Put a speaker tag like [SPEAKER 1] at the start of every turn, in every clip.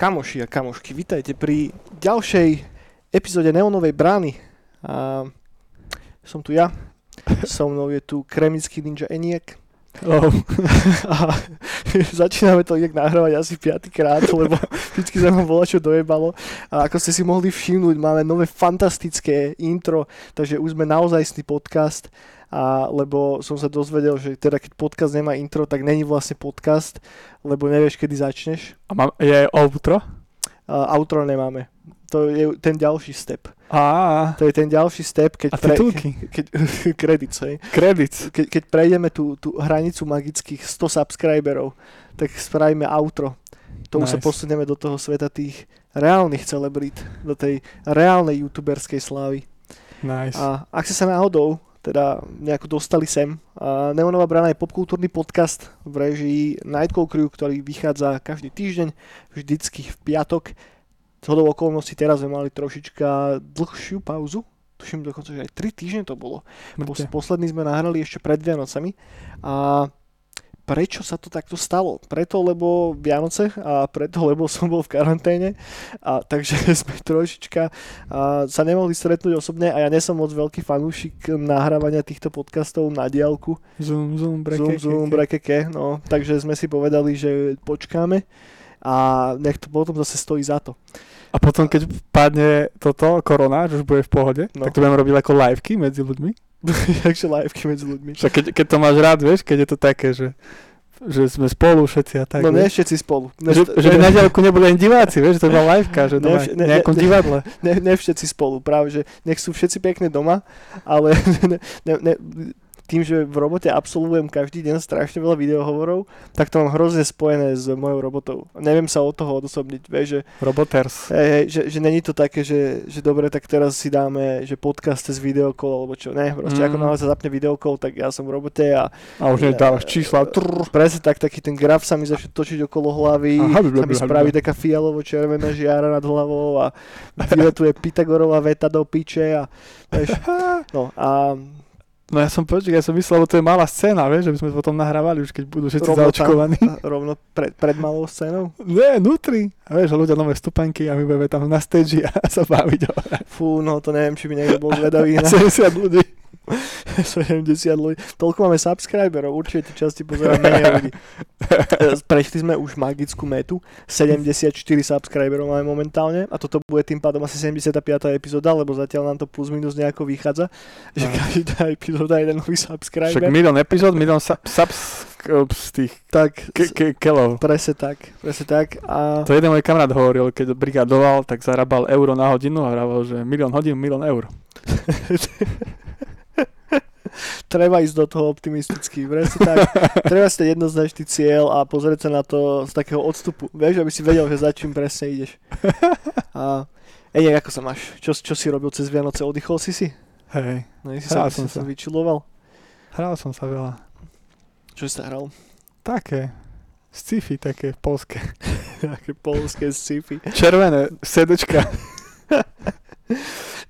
[SPEAKER 1] Kamoši a kamošky, vítajte pri ďalšej epizóde Neonovej brány. A som tu ja, so mnou je tu kremický ninja Eniek.
[SPEAKER 2] Oh.
[SPEAKER 1] A začíname to inak nahrávať asi piatýkrát, lebo vždycky sa nám bola čo dojebalo. A ako ste si mohli všimnúť, máme nové fantastické intro, takže už sme naozajstný podcast. A lebo som sa dozvedel, že teda keď podcast nemá intro, tak není vlastne podcast, lebo nevieš, kedy začneš.
[SPEAKER 2] A mám, je outro?
[SPEAKER 1] A outro nemáme. To je ten ďalší step.
[SPEAKER 2] Á,
[SPEAKER 1] To je ten ďalší step, keď...
[SPEAKER 2] a titulky?
[SPEAKER 1] keď, credits, hej.
[SPEAKER 2] Credits.
[SPEAKER 1] Keď, keď prejdeme tú, tú hranicu magických 100 subscriberov, tak spravíme outro. To už sa
[SPEAKER 2] Nice.
[SPEAKER 1] posunieme do toho sveta tých reálnych celebrít, do tej reálnej youtuberskej slávy.
[SPEAKER 2] Nice.
[SPEAKER 1] A ak ste sa náhodou teda nejako dostali sem, a Neonová brana je popkultúrny podcast v režii Nightcall Crew, ktorý vychádza každý týždeň, vždycky v piatok. Z hodou okolností teraz sme mali trošička dlhšiu pauzu, tuším dokonca, že aj 3 týždne to bolo.
[SPEAKER 2] Mŕte.
[SPEAKER 1] posledný sme nahrali ešte pred Vianocami. A prečo sa to takto stalo? Preto, lebo Vianoce a preto, lebo som bol v karanténe. A takže sme trošička a, sa nemohli stretnúť osobne a ja nesom moc veľký fanúšik nahrávania týchto podcastov na diálku.
[SPEAKER 2] Zoom, zoom, breke,
[SPEAKER 1] Zoom, zoom, brekeke, no. Takže sme si povedali, že počkáme a nech to potom zase stojí za to.
[SPEAKER 2] A potom, keď padne toto, korona, že už bude v pohode,
[SPEAKER 1] No.
[SPEAKER 2] tak to budeme robiť ako liveky medzi ľuďmi.
[SPEAKER 1] Takže liveky medzi ľuďmi.
[SPEAKER 2] Však keď, keď to máš rád, vieš, keď je to také, že, že sme spolu všetci a tak.
[SPEAKER 1] no
[SPEAKER 2] vieš.
[SPEAKER 1] všetci spolu.
[SPEAKER 2] že, že na diaľku nebudú len diváci, vieš, to bola liveka, že
[SPEAKER 1] Ne,
[SPEAKER 2] doma
[SPEAKER 1] ne-
[SPEAKER 2] nejakom
[SPEAKER 1] ne-
[SPEAKER 2] divadle.
[SPEAKER 1] ne, ne všetci spolu, práve že nech sú všetci pekne doma, ale ne, ne, ne, tým, že v robote absolvujem každý deň strašne veľa videohovorov, tak to mám hrozne spojené s mojou robotou. Neviem sa od toho odosobniť, vieš, že,
[SPEAKER 2] Roboters.
[SPEAKER 1] hej, hej, že, že není to také, že, že dobre, tak teraz si dáme, že podcast cez videokol, alebo čo, ne, proste
[SPEAKER 2] Mm.
[SPEAKER 1] ako náhle sa zapne videokol, tak ja som v robote a
[SPEAKER 2] A už nedávaš čísla. Trrr.
[SPEAKER 1] presne tak, taký ten graf sa mi začne točiť okolo hlavy,
[SPEAKER 2] Aha,
[SPEAKER 1] sa mi spraví taká fialovo-červená žiara nad hlavou a vyletuje Pythagorová veta do piče a vieš, no a
[SPEAKER 2] No ja som počkal, ja som myslel, lebo to je malá scéna, vieš, že by sme potom nahrávali už keď budú všetci
[SPEAKER 1] Rovno tam.
[SPEAKER 2] zaočkovaní.
[SPEAKER 1] rovno pred, pred malou scénou.
[SPEAKER 2] Nie, nutri. A vieš, ľudia nové stupenky a my budeme tam na stage a sa baviť.
[SPEAKER 1] Fú, no to neviem, či by niekto bol zvedavý na
[SPEAKER 2] 70 ľudí.
[SPEAKER 1] 70 ľudí. Toľko máme subscriberov, určite časti pozerám menej ľudí. E, Prešli sme už magickú metu, 74 subscriberov máme momentálne a toto bude tým pádom asi 75. epizóda, lebo zatiaľ nám to plus minus nejako vychádza, že
[SPEAKER 2] No.
[SPEAKER 1] každá epizóda je jeden nový
[SPEAKER 2] Však
[SPEAKER 1] subscriber.
[SPEAKER 2] milión epizód, milión sub, subs z tých
[SPEAKER 1] Tak,
[SPEAKER 2] ke, ke, kelov.
[SPEAKER 1] presne tak, presne tak. A
[SPEAKER 2] To jeden môj kamarát hovoril, keď brigadoval, tak zarábal euro na hodinu a vravel, že milión hodín, milión eur.
[SPEAKER 1] treba ísť do toho optimisticky, presne tak. treba si dať jednoznačný cieľ a pozrieť sa na to z takého odstupu. Vieš, aby si vedel, že za čím presne ideš. A Ej, ako sa máš? Čo, čo si robil cez Vianoce? Oddychol si si?
[SPEAKER 2] Hej,
[SPEAKER 1] No, si sa,
[SPEAKER 2] Hral
[SPEAKER 1] si
[SPEAKER 2] som
[SPEAKER 1] sa
[SPEAKER 2] sa.
[SPEAKER 1] vyčuloval?
[SPEAKER 2] hral som sa veľa.
[SPEAKER 1] Čo si sa hral?
[SPEAKER 2] Také, sci-fi také, polské.
[SPEAKER 1] Také polské sci-fi.
[SPEAKER 2] Červené, sedečka.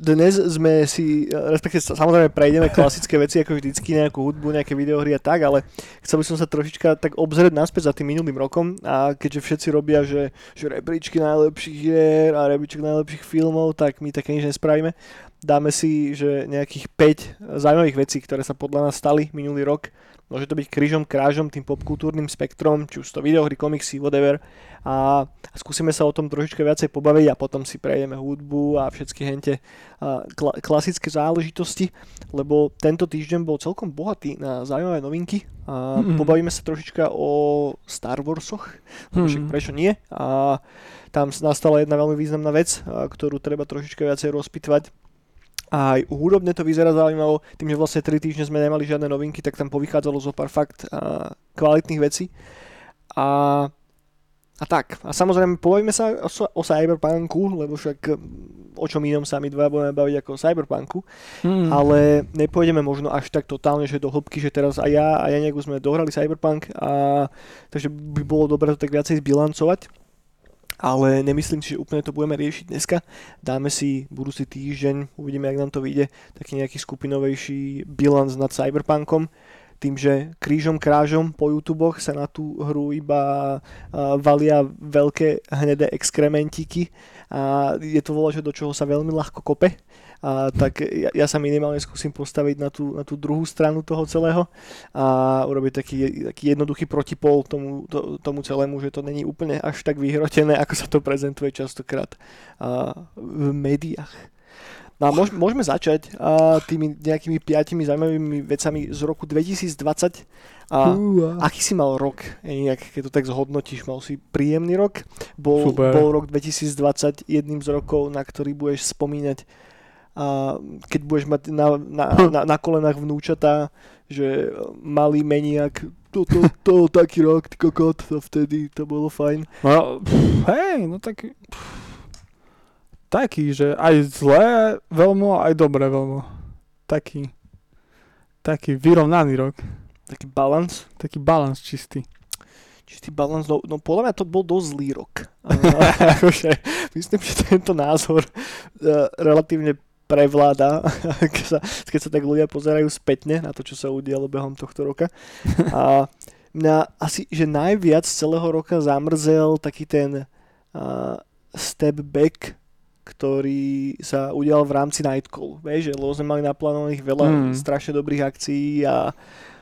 [SPEAKER 1] Dnes sme si, respektíve sa- samozrejme prejdeme klasické veci ako vždycky, nejakú hudbu, nejaké videohry a tak, ale chcel by som sa trošička tak obzrieť naspäť za tým minulým rokom a keďže všetci robia, že, že rebríčky najlepších hier a rebríčky najlepších filmov, tak my také nič nespravíme. Dáme si, že nejakých 5 zaujímavých vecí, ktoré sa podľa nás stali minulý rok. Môže to byť krížom, krážom, tým popkultúrnym spektrom, či už to videohry, komiksy, whatever. A skúsime sa o tom trošička viacej pobaviť a potom si prejdeme hudbu a všetky hente kla- klasické záležitosti, lebo tento týždeň bol celkom bohatý na zaujímavé novinky a
[SPEAKER 2] Mm.
[SPEAKER 1] pobavíme sa trošička o Star Warsoch, hmm. však prečo nie a tam nastala jedna veľmi významná vec, ktorú treba trošička viacej rozpitvať a aj hudobne to vyzerá zaujímavo, tým, že vlastne 3 týždne sme nemali žiadne novinky, tak tam povychádzalo zo pár fakt a, kvalitných vecí. A, a tak. A samozrejme, povedzme sa o, o Cyberpunku, lebo však mm, o čom inom sa my dva budeme baviť ako o Cyberpunku,
[SPEAKER 2] Hmm.
[SPEAKER 1] ale nepôjdeme možno až tak totálne, že do hĺbky, že teraz aj ja a Janek už sme dohrali Cyberpunk a takže by bolo dobré to tak viacej zbilancovať ale nemyslím si, že úplne to budeme riešiť dneska. Dáme si budúci týždeň, uvidíme, jak nám to vyjde, taký nejaký skupinovejší bilans nad Cyberpunkom. Tým, že krížom krážom po YouTube sa na tú hru iba valia veľké hnedé exkrementíky a je to voľa, do čoho sa veľmi ľahko kope a tak ja, ja sa minimálne skúsim postaviť na tú, na tú druhú stranu toho celého a urobiť taký, taký jednoduchý protipol tomu, to, tomu celému, že to není úplne až tak vyhrotené, ako sa to prezentuje častokrát a, v médiách. No a môž, môžeme začať a, tými nejakými piatimi zaujímavými vecami z roku 2020. A uh, aký si mal rok? Nejak, keď to tak zhodnotíš, mal si príjemný rok? Bol, bol rok 2020 jedným z rokov, na ktorý budeš spomínať a keď budeš mať na, na, na, na kolenách vnúčatá, že malý meniak, to, to, to, taký rok, kokot, to vtedy, to bolo fajn.
[SPEAKER 2] No, hej, no tak taký, že aj zlé veľmi, aj dobré veľmi. Taký, taký vyrovnaný rok.
[SPEAKER 1] Taký balans?
[SPEAKER 2] Taký balans čistý.
[SPEAKER 1] Čistý balans, no, no podľa mňa to bol dosť zlý rok. akože, myslím, že tento názor uh, relatívne prevláda, keď sa, keď sa tak ľudia pozerajú spätne na to, čo sa udialo behom tohto roka. A mňa asi, že najviac celého roka zamrzel taký ten uh, step back, ktorý sa udial v rámci Nightcall. Vieš, že sme mali naplánovaných veľa mm. strašne dobrých akcií a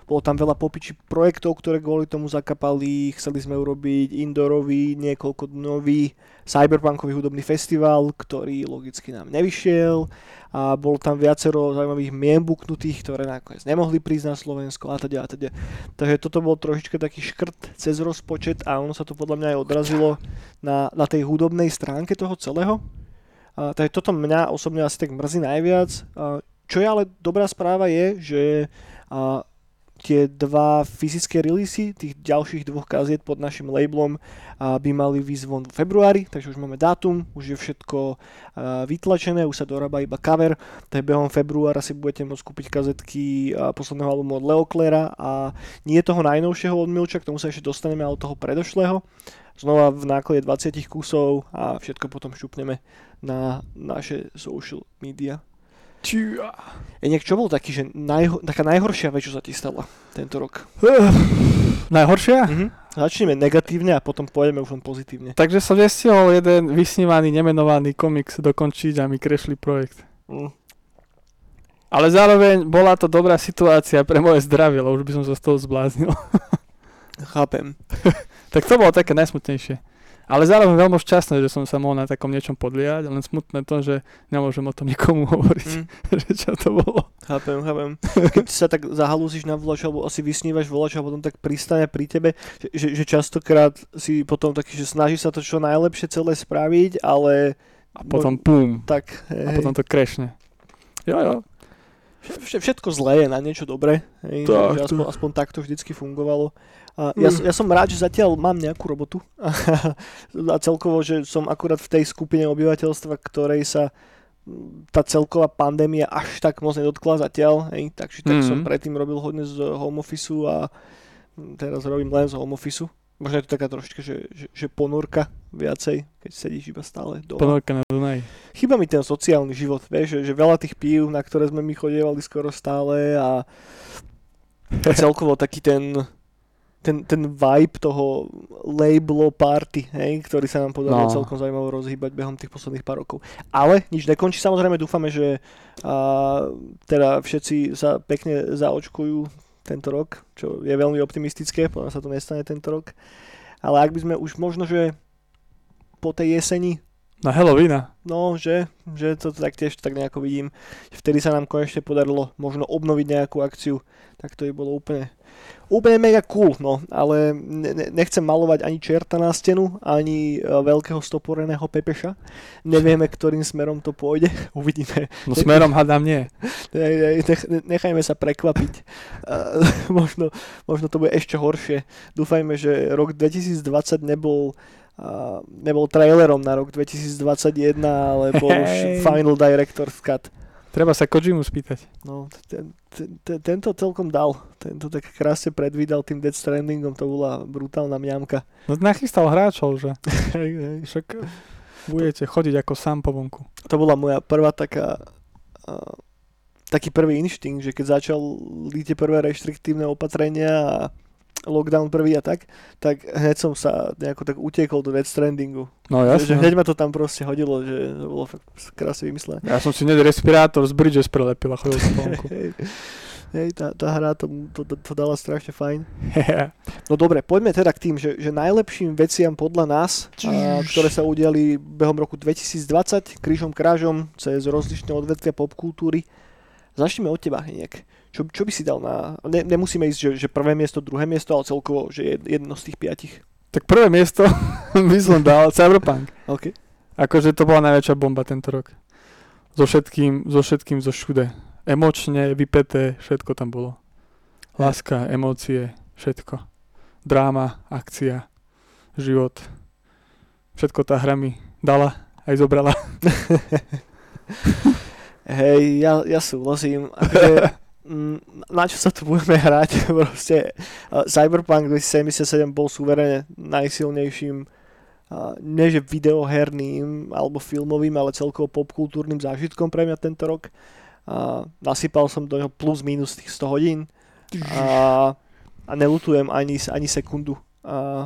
[SPEAKER 1] bolo tam veľa popiči projektov, ktoré kvôli tomu zakapali. Chceli sme urobiť indoorový, niekoľko dnový cyberpunkový hudobný festival, ktorý logicky nám nevyšiel a bolo tam viacero zaujímavých mien buknutých, ktoré nakoniec nemohli prísť na Slovensko a teda a teda. Takže toto bol trošička taký škrt cez rozpočet a ono sa to podľa mňa aj odrazilo na, na tej hudobnej stránke toho celého. Takže toto mňa osobne asi tak mrzí najviac. Čo je ale dobrá správa je, že tie dva fyzické releasy tých ďalších dvoch kaziet pod našim labelom by mali výsť von v februári, takže už máme dátum, už je všetko vytlačené, už sa dorába iba cover, tak behom februára si budete môcť kúpiť kazetky posledného albumu od Leoclera a nie toho najnovšieho od Milča, k tomu sa ešte dostaneme, ale toho predošlého. Znova v náklade 20 kusov a všetko potom šupneme na naše social media.
[SPEAKER 2] Čia.
[SPEAKER 1] Inak čo bol taký, že najho- taká najhoršia vec, čo sa ti stala tento rok?
[SPEAKER 2] Najhoršia?
[SPEAKER 1] Mhm. Začneme negatívne a potom pôjdeme už len pozitívne.
[SPEAKER 2] Takže som nestihol jeden vysnívaný, nemenovaný komiks dokončiť a mi krešli projekt. Mm. Ale zároveň bola to dobrá situácia pre moje zdravie, lebo už by som sa z toho zbláznil.
[SPEAKER 1] Chápem.
[SPEAKER 2] tak to bolo také najsmutnejšie. Ale zároveň veľmi šťastné, že som sa mohol na takom niečom podliať, len smutné to, že nemôžem o tom nikomu hovoriť, mm. že čo to bolo.
[SPEAKER 1] Chápem, chápem. Keď sa tak zahalúziš na volač, alebo asi vysnívaš volač a potom tak pristane pri tebe, že, že častokrát si potom taký, že snaží sa to čo najlepšie celé spraviť, ale...
[SPEAKER 2] A potom pum.
[SPEAKER 1] Tak,
[SPEAKER 2] hej. A potom to krešne. Jo, jo.
[SPEAKER 1] Všetko zlé je na niečo dobré. Hej, tak, že aspoň, aspoň tak to vždycky fungovalo. Ja, ja som rád, že zatiaľ mám nejakú robotu a celkovo, že som akurát v tej skupine obyvateľstva, ktorej sa tá celková pandémia až tak moc nedotkla zatiaľ, hej, takže tak mm-hmm. som predtým robil hodne z home office a teraz robím len z home office. Možno je to taká trošička, že, že, že ponorka viacej, keď sedíš iba stále doma.
[SPEAKER 2] Ponorka na Dunaj.
[SPEAKER 1] Chyba mi ten sociálny život, vieš, že, že veľa tých pív, na ktoré sme my chodievali skoro stále a celkovo taký ten ten, ten vibe toho labelo party, hej, ktorý sa nám podarilo no. celkom zaujímavo rozhýbať behom tých posledných pár rokov. Ale nič nekončí, samozrejme dúfame, že a, teda všetci sa pekne zaočkujú tento rok, čo je veľmi optimistické, podľa sa to nestane tento rok. Ale ak by sme už možno, že po tej jeseni
[SPEAKER 2] na Halloweena.
[SPEAKER 1] No, že, že to tak tiež tak nejako vidím. Vtedy sa nám konečne podarilo možno obnoviť nejakú akciu, tak to by bolo úplne úplne mega cool, no, ale ne, nechcem malovať ani čerta na stenu, ani e, veľkého stoporeného pepeša. Nevieme, ktorým smerom to pôjde, uvidíme.
[SPEAKER 2] No smerom hádam nie.
[SPEAKER 1] Ne, nech, nechajme sa prekvapiť. Uh, možno, možno to bude ešte horšie. Dúfajme, že rok 2020 nebol uh, nebol trailerom na rok 2021, ale bol hey. už Final Director's Cut.
[SPEAKER 2] Treba sa Kojimu spýtať.
[SPEAKER 1] No, ten, ten, ten, tento celkom dal. Tento tak krásne predvídal tým Dead Strandingom, to bola brutálna mňamka.
[SPEAKER 2] No nachystal hráčov, že? Však budete chodiť ako sám po vonku.
[SPEAKER 1] To bola moja prvá taká uh, taký prvý inštinkt, že keď začal tie prvé reštriktívne opatrenia a lockdown prvý a tak, tak hneď som sa nejako tak utiekol do Death Strandingu.
[SPEAKER 2] No jasne.
[SPEAKER 1] Že, že hneď ma to tam proste hodilo, že to bolo fakt krásne vymyslené.
[SPEAKER 2] Ja som si hneď respirátor z Bridges prelepil a chodil som
[SPEAKER 1] hej, hej, tá, tá hra to, to, to, to dala strašne fajn. no dobre, poďme teda k tým, že, že najlepším veciam podľa nás, a, ktoré sa udiali behom roku 2020, krížom krážom, cez rozličné odvetvia popkultúry. Začneme od teba, Heniek. Čo, čo by si dal na... Ne, nemusíme ísť, že, že prvé miesto, druhé miesto, ale celkovo, že jedno z tých piatich.
[SPEAKER 2] Tak prvé miesto by som dal Cyberpunk.
[SPEAKER 1] OK.
[SPEAKER 2] Akože to bola najväčšia bomba tento rok. So všetkým, so všetkým, zo všude. Emočne, vypeté, všetko tam bolo. Láska, emócie, všetko. Dráma, akcia, život. Všetko tá hra mi dala, aj zobrala.
[SPEAKER 1] Hej, ja, ja súhlasím. Akože na čo sa tu budeme hrať, proste uh, Cyberpunk 2077 bol suverene najsilnejším nie že videoherným alebo filmovým, ale celkovo popkultúrnym zážitkom pre mňa tento rok. Uh, nasypal som do neho plus minus tých 100 hodín a, a nelutujem ani, ani sekundu. Uh,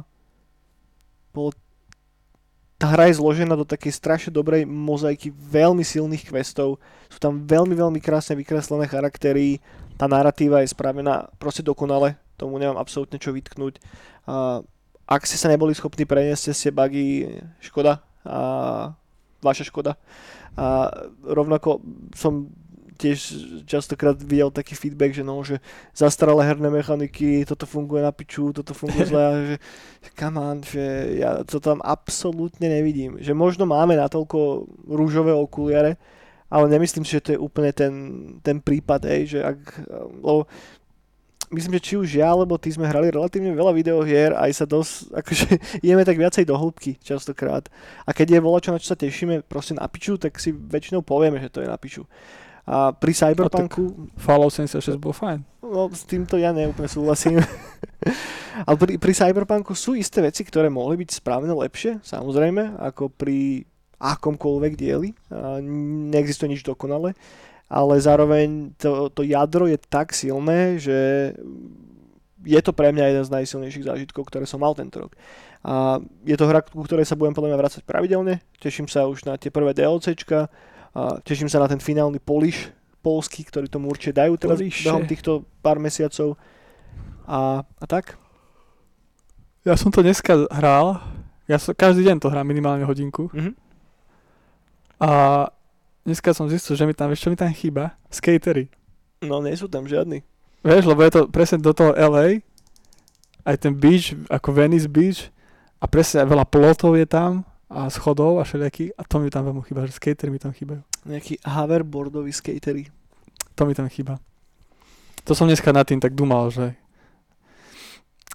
[SPEAKER 1] bolo tá hra je zložená do takej strašne dobrej mozaiky veľmi silných questov. Sú tam veľmi, veľmi krásne vykreslené charaktery. Tá narratíva je spravená proste dokonale. Tomu nemám absolútne čo vytknúť. A ak ste sa neboli schopní preniesť ste bugy, škoda. A vaša škoda. A rovnako som tiež častokrát videl taký feedback, že no, že zastaralé herné mechaniky, toto funguje na piču, toto funguje zle, že, že come on, že ja to tam absolútne nevidím. Že možno máme natoľko rúžové okuliare, ale nemyslím si, že to je úplne ten, ten prípad, hej, že ak, lebo myslím, že či už ja, alebo ty sme hrali relatívne veľa videohier, aj sa dosť, akože ideme tak viacej do hĺbky častokrát. A keď je volačo, na čo sa tešíme proste na piču, tak si väčšinou povieme, že to je na piču. A pri Cyberpunku... No,
[SPEAKER 2] Fallout 76 bol fajn.
[SPEAKER 1] No, s týmto ja neúplne súhlasím. Ale pri, pri Cyberpunku sú isté veci, ktoré mohli byť správne lepšie, samozrejme, ako pri akomkoľvek dieli. Neexistuje nič dokonale. Ale zároveň to, to jadro je tak silné, že je to pre mňa jeden z najsilnejších zážitkov, ktoré som mal tento rok. A je to hra, ku ktorej sa budem podľa mňa vrácať pravidelne. Teším sa už na tie prvé DLCčka a teším sa na ten finálny poliš polský, ktorý tomu určite dajú teraz Poliše. behom týchto pár mesiacov. A, a tak?
[SPEAKER 2] Ja som to dneska hral. Ja som, každý deň to hrám minimálne hodinku. Mm-hmm. A dneska som zistil, že mi tam, vieš čo mi tam chýba? Skatery.
[SPEAKER 1] No nie sú tam žiadni.
[SPEAKER 2] Vieš, lebo je to presne do toho LA, aj ten beach, ako Venice Beach, a presne veľa plotov je tam, a schodov a všelijaký a to mi tam veľmi chýba, že skatery mi tam chýbajú.
[SPEAKER 1] Nejaký hoverboardový skatery.
[SPEAKER 2] To mi tam chýba. To som dneska nad tým tak dumal, že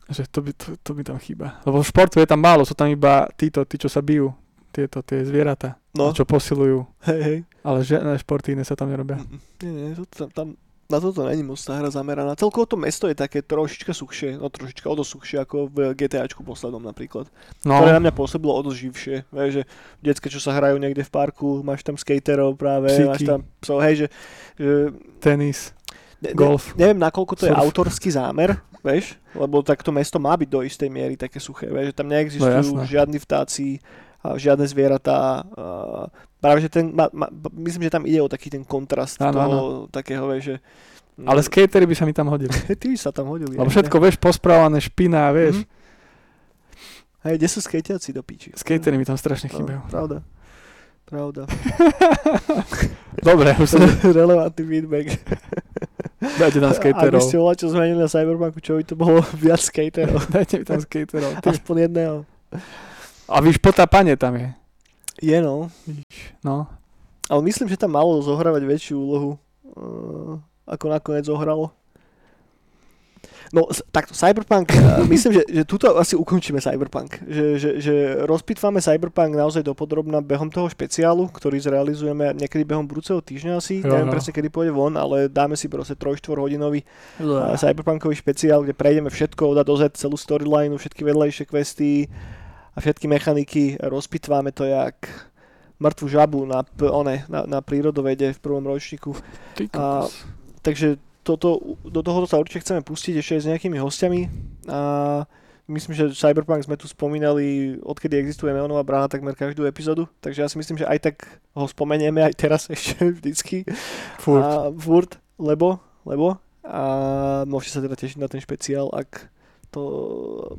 [SPEAKER 2] že to, by, to, to by tam chýba. Lebo v športu je tam málo, sú tam iba títo, tí, čo sa bijú, tieto, tie zvieratá, no. čo posilujú.
[SPEAKER 1] Hej, hej.
[SPEAKER 2] Ale žiadne športy iné sa tam nerobia.
[SPEAKER 1] Nie, nie, to tam, tam na toto není moc tá hra zameraná. Celkovo to mesto je také trošička suchšie, no trošička o suchšie ako v GTAčku poslednom napríklad. No. Ktoré na mňa pôsobilo o dosť živšie. Vieš, že detské, čo sa hrajú niekde v parku, máš tam skaterov práve, Psíky. máš tam psov, hej, že... že
[SPEAKER 2] Tenis.
[SPEAKER 1] Ne,
[SPEAKER 2] golf.
[SPEAKER 1] Ne, neviem, nakoľko to Surf. je autorský zámer, vieš, lebo tak to mesto má byť do istej miery také suché, vieš, že tam neexistujú no, žiadni vtáci, žiadne zvieratá. Práve, že ten, ma, ma, myslím, že tam ide o taký ten kontrast ano, toho ano. takého, vieš, že
[SPEAKER 2] ale skatery by sa mi tam hodili.
[SPEAKER 1] Ty by sa tam hodili.
[SPEAKER 2] Lebo všetko, vieš, posprávané, špina, vieš.
[SPEAKER 1] Mm-hmm. Hej, kde sú skejťaci do piči?
[SPEAKER 2] Skatery mi tam strašne no, chýbajú.
[SPEAKER 1] Pravda. Pravda.
[SPEAKER 2] Dobre, už som...
[SPEAKER 1] Relevantný feedback.
[SPEAKER 2] Dajte tam skaterov.
[SPEAKER 1] Ak by ste volali, čo zmenili na Cyberpunku, čo by to bolo viac skaterov.
[SPEAKER 2] Dajte mi tam skaterov.
[SPEAKER 1] Aspoň jedného.
[SPEAKER 2] A víš, potápanie tam je.
[SPEAKER 1] Je no.
[SPEAKER 2] No.
[SPEAKER 1] Ale myslím, že tam malo zohrávať väčšiu úlohu, uh, ako nakoniec zohralo. No, takto, Cyberpunk, myslím, že, že tuto asi ukončíme Cyberpunk. Že, že, že rozpitvame Cyberpunk naozaj dopodrobná behom toho špeciálu, ktorý zrealizujeme niekedy behom budúceho týždňa asi. Jo, Neviem no. presne, kedy pôjde von, ale dáme si proste 3-4 hodinový uh, Cyberpunkový špeciál, kde prejdeme všetko od A do Z, celú storyline, všetky vedľajšie questy, a všetky mechaniky rozpitváme to jak mŕtvu žabu na, one, na, na prírodovede v prvom ročníku. A-. Takže toto, do tohoto sa určite chceme pustiť ešte aj s nejakými hostiami. A myslím, že Cyberpunk sme tu spomínali, odkedy existuje Neonová brána takmer každú epizódu, takže ja si myslím, že aj tak ho spomenieme aj teraz ešte vždycky.
[SPEAKER 2] Furt.
[SPEAKER 1] A furt, lebo, lebo. A môžete sa teda tešiť na ten špeciál, ak to,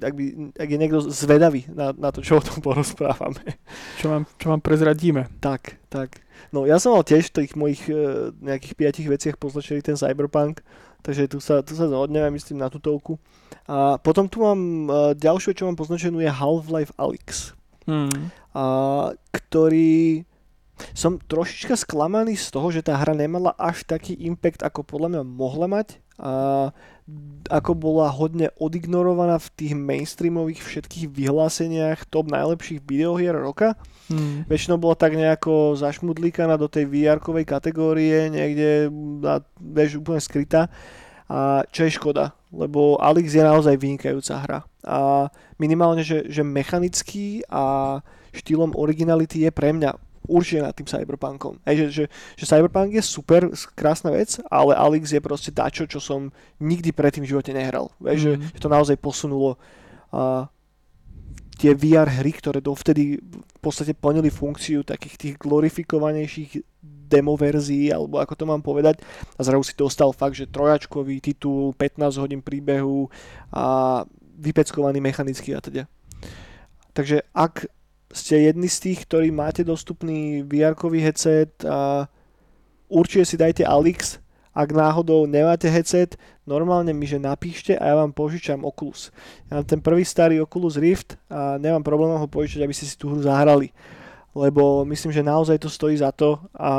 [SPEAKER 1] ak, by, ak je niekto zvedavý na, na to, čo o tom porozprávame.
[SPEAKER 2] Čo vám, čo vám prezradíme?
[SPEAKER 1] Tak, tak. No ja som mal tiež v tých mojich e, nejakých piatich veciach poznačený ten Cyberpunk, takže tu sa, tu sa zhodneme, myslím, na tutovku. A potom tu mám e, ďalšiu, čo mám poznačenú je Half-Life Alyx,
[SPEAKER 2] Hmm.
[SPEAKER 1] a, ktorý som trošička sklamaný z toho, že tá hra nemala až taký impact, ako podľa mňa mohla mať a ako bola hodne odignorovaná v tých mainstreamových všetkých vyhláseniach top najlepších videohier roka.
[SPEAKER 2] Hmm.
[SPEAKER 1] Väčšinou bola tak nejako zašmudlíkaná do tej VR-kovej kategórie, niekde na, vieš, úplne skrytá. A čo je škoda, lebo Alex je naozaj vynikajúca hra. A minimálne, že, že mechanicky a štýlom originality je pre mňa určite nad tým Cyberpunkom. Hej, že, že, že Cyberpunk je super, krásna vec, ale Alex je proste dačo, čo som nikdy predtým v živote nehral. Že,
[SPEAKER 2] Mhm.
[SPEAKER 1] že to naozaj posunulo a tie VR hry, ktoré dovtedy v podstate plnili funkciu takých tých glorifikovanejších demo verzií, alebo ako to mám povedať, a zrazu si dostal fakt, že trojačkový titul, 15 hodín príbehu a vypeckovaný mechanicky a teda. Takže ak ste jedni z tých, ktorí máte dostupný VR-kový headset a určite si dajte Alix, ak náhodou nemáte headset, normálne mi, že napíšte a ja vám požičam Oculus. Ja mám ten prvý starý Oculus Rift a nemám problém ho požičať, aby ste si tú hru zahrali. Lebo myslím, že naozaj to stojí za to a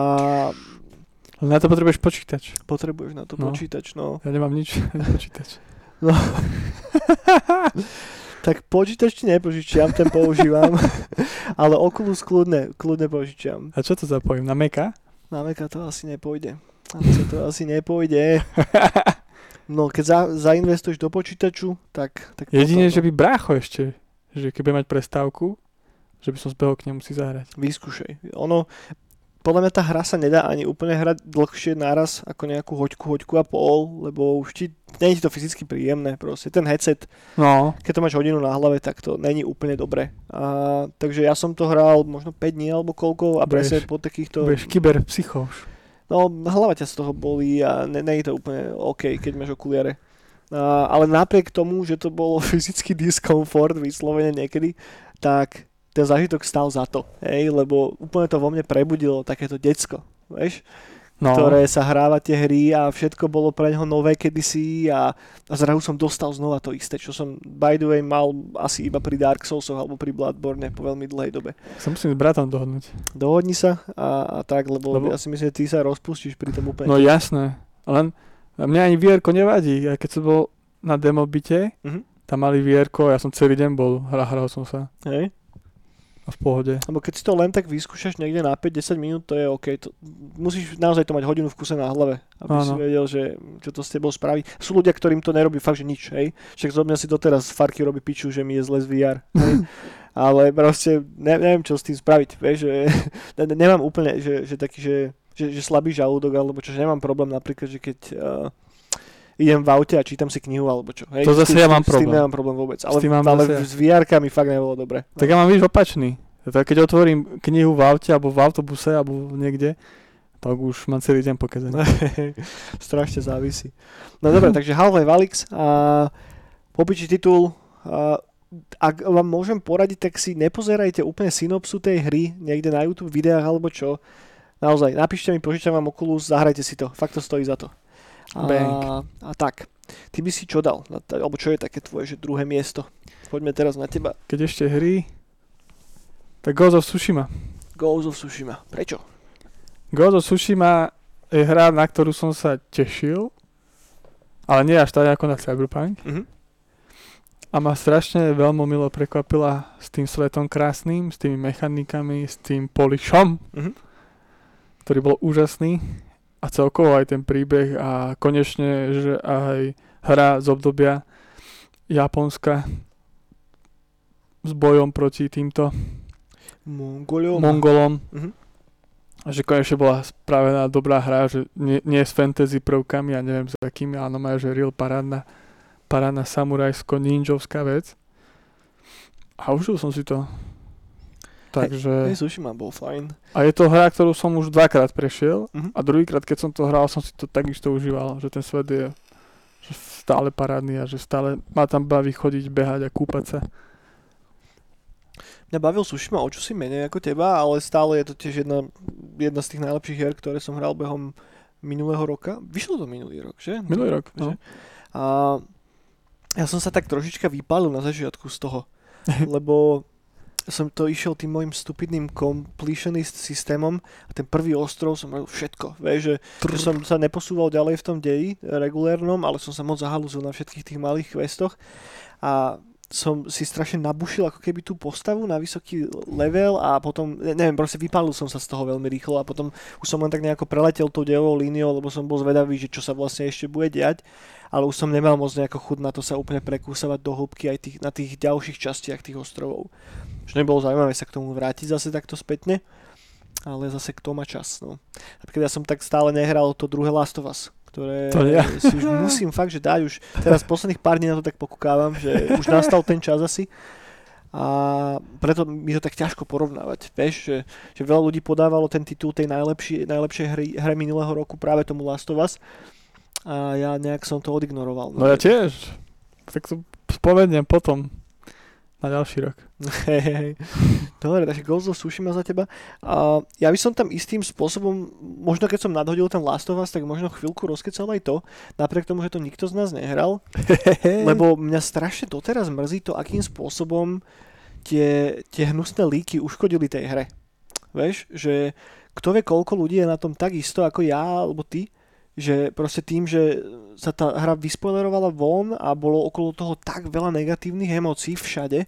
[SPEAKER 2] na to potrebuješ počítač.
[SPEAKER 1] potrebuješ na to
[SPEAKER 2] No.
[SPEAKER 1] počítač. No.
[SPEAKER 2] Ja nemám nič počítač.
[SPEAKER 1] Tak počítač ti nepožičiam, ten používam. Ale Oculus kľudne, kľudne požičiam.
[SPEAKER 2] A čo to zapojím? Na Meka?
[SPEAKER 1] Na Maca to asi nepôjde. Na Maca to asi nepôjde. No, keď za, zainvestuješ do počítaču, tak... tak
[SPEAKER 2] Jedine,
[SPEAKER 1] potom
[SPEAKER 2] že by brácho ešte, že keď bude mať prestávku, že by som zbehol k nemu si zahrať.
[SPEAKER 1] Vyskúšaj. Ono, podľa mňa tá hra sa nedá ani úplne hrať dlhšie naraz ako nejakú hoďku, hoďku a pol, lebo už ti, nie je to fyzicky príjemné proste. Ten headset,
[SPEAKER 2] No,
[SPEAKER 1] keď to máš hodinu na hlave, tak to není úplne dobre. A, takže ja som to hral možno 5 dní alebo koľko a presne po takýchto...
[SPEAKER 2] budeš kyberpsycho už.
[SPEAKER 1] No, hlava ťa z toho bolí a ne, nie je to úplne OK, keď máš okuliare. A, ale napriek tomu, že to bolo fyzický diskomfort vyslovene niekedy, tak ten zážitok stal za to, hej, lebo úplne to vo mne prebudilo takéto decko, vieš,
[SPEAKER 2] No,
[SPEAKER 1] ktoré sa hráva tie hry a všetko bolo pre neho nové kedysi a, a zrazu som dostal znova to isté, čo som by the way mal asi iba pri Dark Soulsoch alebo pri Bloodborne po veľmi dlhej dobe.
[SPEAKER 2] sa musím s bratom dohodnúť.
[SPEAKER 1] Dohodni sa a, a tak, lebo,
[SPEAKER 2] Lebo-
[SPEAKER 1] ja si myslím, že ty sa rozpustíš pri tom úplne.
[SPEAKER 2] No jasné. Len mňa ani vierko nevadí. Ja keď som bol na demobite,
[SPEAKER 1] Mhm.
[SPEAKER 2] tam mali vierko, ja som celý deň bol, hra, hral som sa
[SPEAKER 1] Hej?
[SPEAKER 2] V pohode.
[SPEAKER 1] Lebo keď si to len tak vyskúšaš niekde na 5-10 minút, to je OK. To, musíš naozaj to mať hodinu v kuse na hlave, aby si
[SPEAKER 2] Áno.
[SPEAKER 1] vedel, že čo to s tebou spraví. Sú ľudia, ktorým to nerobí fakt, že nič, hej. Však zo mňa si doteraz Farky robí piču, že mi je zle z VR. Hej. Ale proste ne, neviem, čo s tým spraviť, vieš, že ne- nemám úplne, že, že taký, že, že, že slabý žalúdok, alebo čo, že nemám problém napríklad, že keď uh, idem v aute a čítam si knihu, alebo čo. Hej,
[SPEAKER 2] To
[SPEAKER 1] S
[SPEAKER 2] zase
[SPEAKER 1] tým-
[SPEAKER 2] ja mám
[SPEAKER 1] s tým
[SPEAKER 2] problém.
[SPEAKER 1] nemám problém vôbec. Ale,
[SPEAKER 2] tým mám
[SPEAKER 1] ale
[SPEAKER 2] zase
[SPEAKER 1] s VR mi fakt nebolo dobre.
[SPEAKER 2] Tak ja mám, víš, opačný. Tak keď otvorím knihu v aute, alebo v autobuse, alebo niekde, tak už mám celý deň pokazený.
[SPEAKER 1] Strašne závisí. No dobre, takže Half-Life Alyx a popiči titul. A, ak vám môžem poradiť, tak si nepozerajte úplne synopsu tej hry niekde na YouTube videách alebo čo. Naozaj, napíšte mi, požičam vám Oculus, zahrajte si to. Fakt to stojí za to. A,
[SPEAKER 2] Bang.
[SPEAKER 1] a tak. Ty by si čo dal? Alebo čo je také tvoje, že druhé miesto? Poďme teraz na teba.
[SPEAKER 2] Keď ešte hry, tak Ghost of Tsushima.
[SPEAKER 1] Ghost of Tsushima. Prečo?
[SPEAKER 2] Ghost of Tsushima je hra, na ktorú som sa tešil, ale nie až tak ako na Cyberpunk.
[SPEAKER 1] Mhm.
[SPEAKER 2] A ma strašne veľmi milo prekvapila s tým svetom krásnym, s tými mechanikami, s tým polishom,
[SPEAKER 1] Mhm.
[SPEAKER 2] ktorý bol úžasný. A celkovo aj ten príbeh a konečne, že aj hra z obdobia Japonska s bojom proti týmto
[SPEAKER 1] Mongoliom.
[SPEAKER 2] Mongolom.
[SPEAKER 1] Mhm.
[SPEAKER 2] A že konečne bola spravená dobrá hra, že nie, nie s fantasy prvkami a neviem s akými, áno, majú, že real parádna, parádna samurajsko-ninjovská vec. A užil som si to. Takže...
[SPEAKER 1] Hej, Tsushima bol fajn.
[SPEAKER 2] A je to hra, ktorú som už dvakrát prešiel
[SPEAKER 1] Mhm.
[SPEAKER 2] a druhýkrát, keď som to hral, som si to takisto užíval, že ten svet je že stále parádny a že stále ma tam baví chodiť, behať a kúpať sa.
[SPEAKER 1] Mňa bavil Tsushima o čosi menej ako teba, ale stále je to tiež jedna, jedna z tých najlepších hier, ktoré som hral behom minulého roka. Vyšlo to minulý rok, že?
[SPEAKER 2] Minulý rok, no.
[SPEAKER 1] Že? A ja som sa tak trošička vypálil na začiatku z toho, lebo som to išiel tým môjim stupidným completionist systémom a ten prvý ostrov som robil všetko. Vieš, že, že som sa neposúval ďalej v tom deji regulérnom, ale som sa moc zahalúzil na všetkých tých malých questoch a som si strašne nabušil ako keby tú postavu na vysoký level a potom, ne- neviem, proste vypálil som sa z toho veľmi rýchlo a potom už som len tak nejako preletel tou dielovou líniou, lebo som bol zvedavý, že čo sa vlastne ešte bude diať, ale už som nemal moc nejako chud na to sa úplne prekúsavať do hĺbky aj tých, na tých ďalších častiach tých ostrovov. Že nebolo zaujímavé sa k tomu vrátiť zase takto spätne, ale zase kto má čas, no. Napríklad ja som tak stále nehral to druhé Last of Us, ktoré
[SPEAKER 2] To ja.
[SPEAKER 1] si už musím fakt, že dať už teraz posledných pár dní na to tak pokukávam, že už nastal ten čas asi a preto mi to tak ťažko porovnávať. Vieš, že, že veľa ľudí podávalo ten titul tej najlepšej, najlepšej hry, hry minulého roku práve tomu Last of Us a ja nejak som to odignoroval.
[SPEAKER 2] No ja tiež. Tak to spomeniem potom. Na ďalší rok.
[SPEAKER 1] Hej, hej. Dobre, takže Ghost of Tsushima za teba. A ja by som tam istým spôsobom, možno keď som nadhodil ten Last of Us, tak možno chvíľku rozkecal aj to, napriek tomu, že to nikto z nás nehral, lebo mňa strašne doteraz mrzí to, akým spôsobom tie, tie hnusné líky uškodili tej hre. Vieš, že kto vie, koľko ľudí je na tom tak isto ako ja alebo ty, že proste tým, že sa tá hra vyspoilerovala von a bolo okolo toho tak veľa negatívnych emócií všade,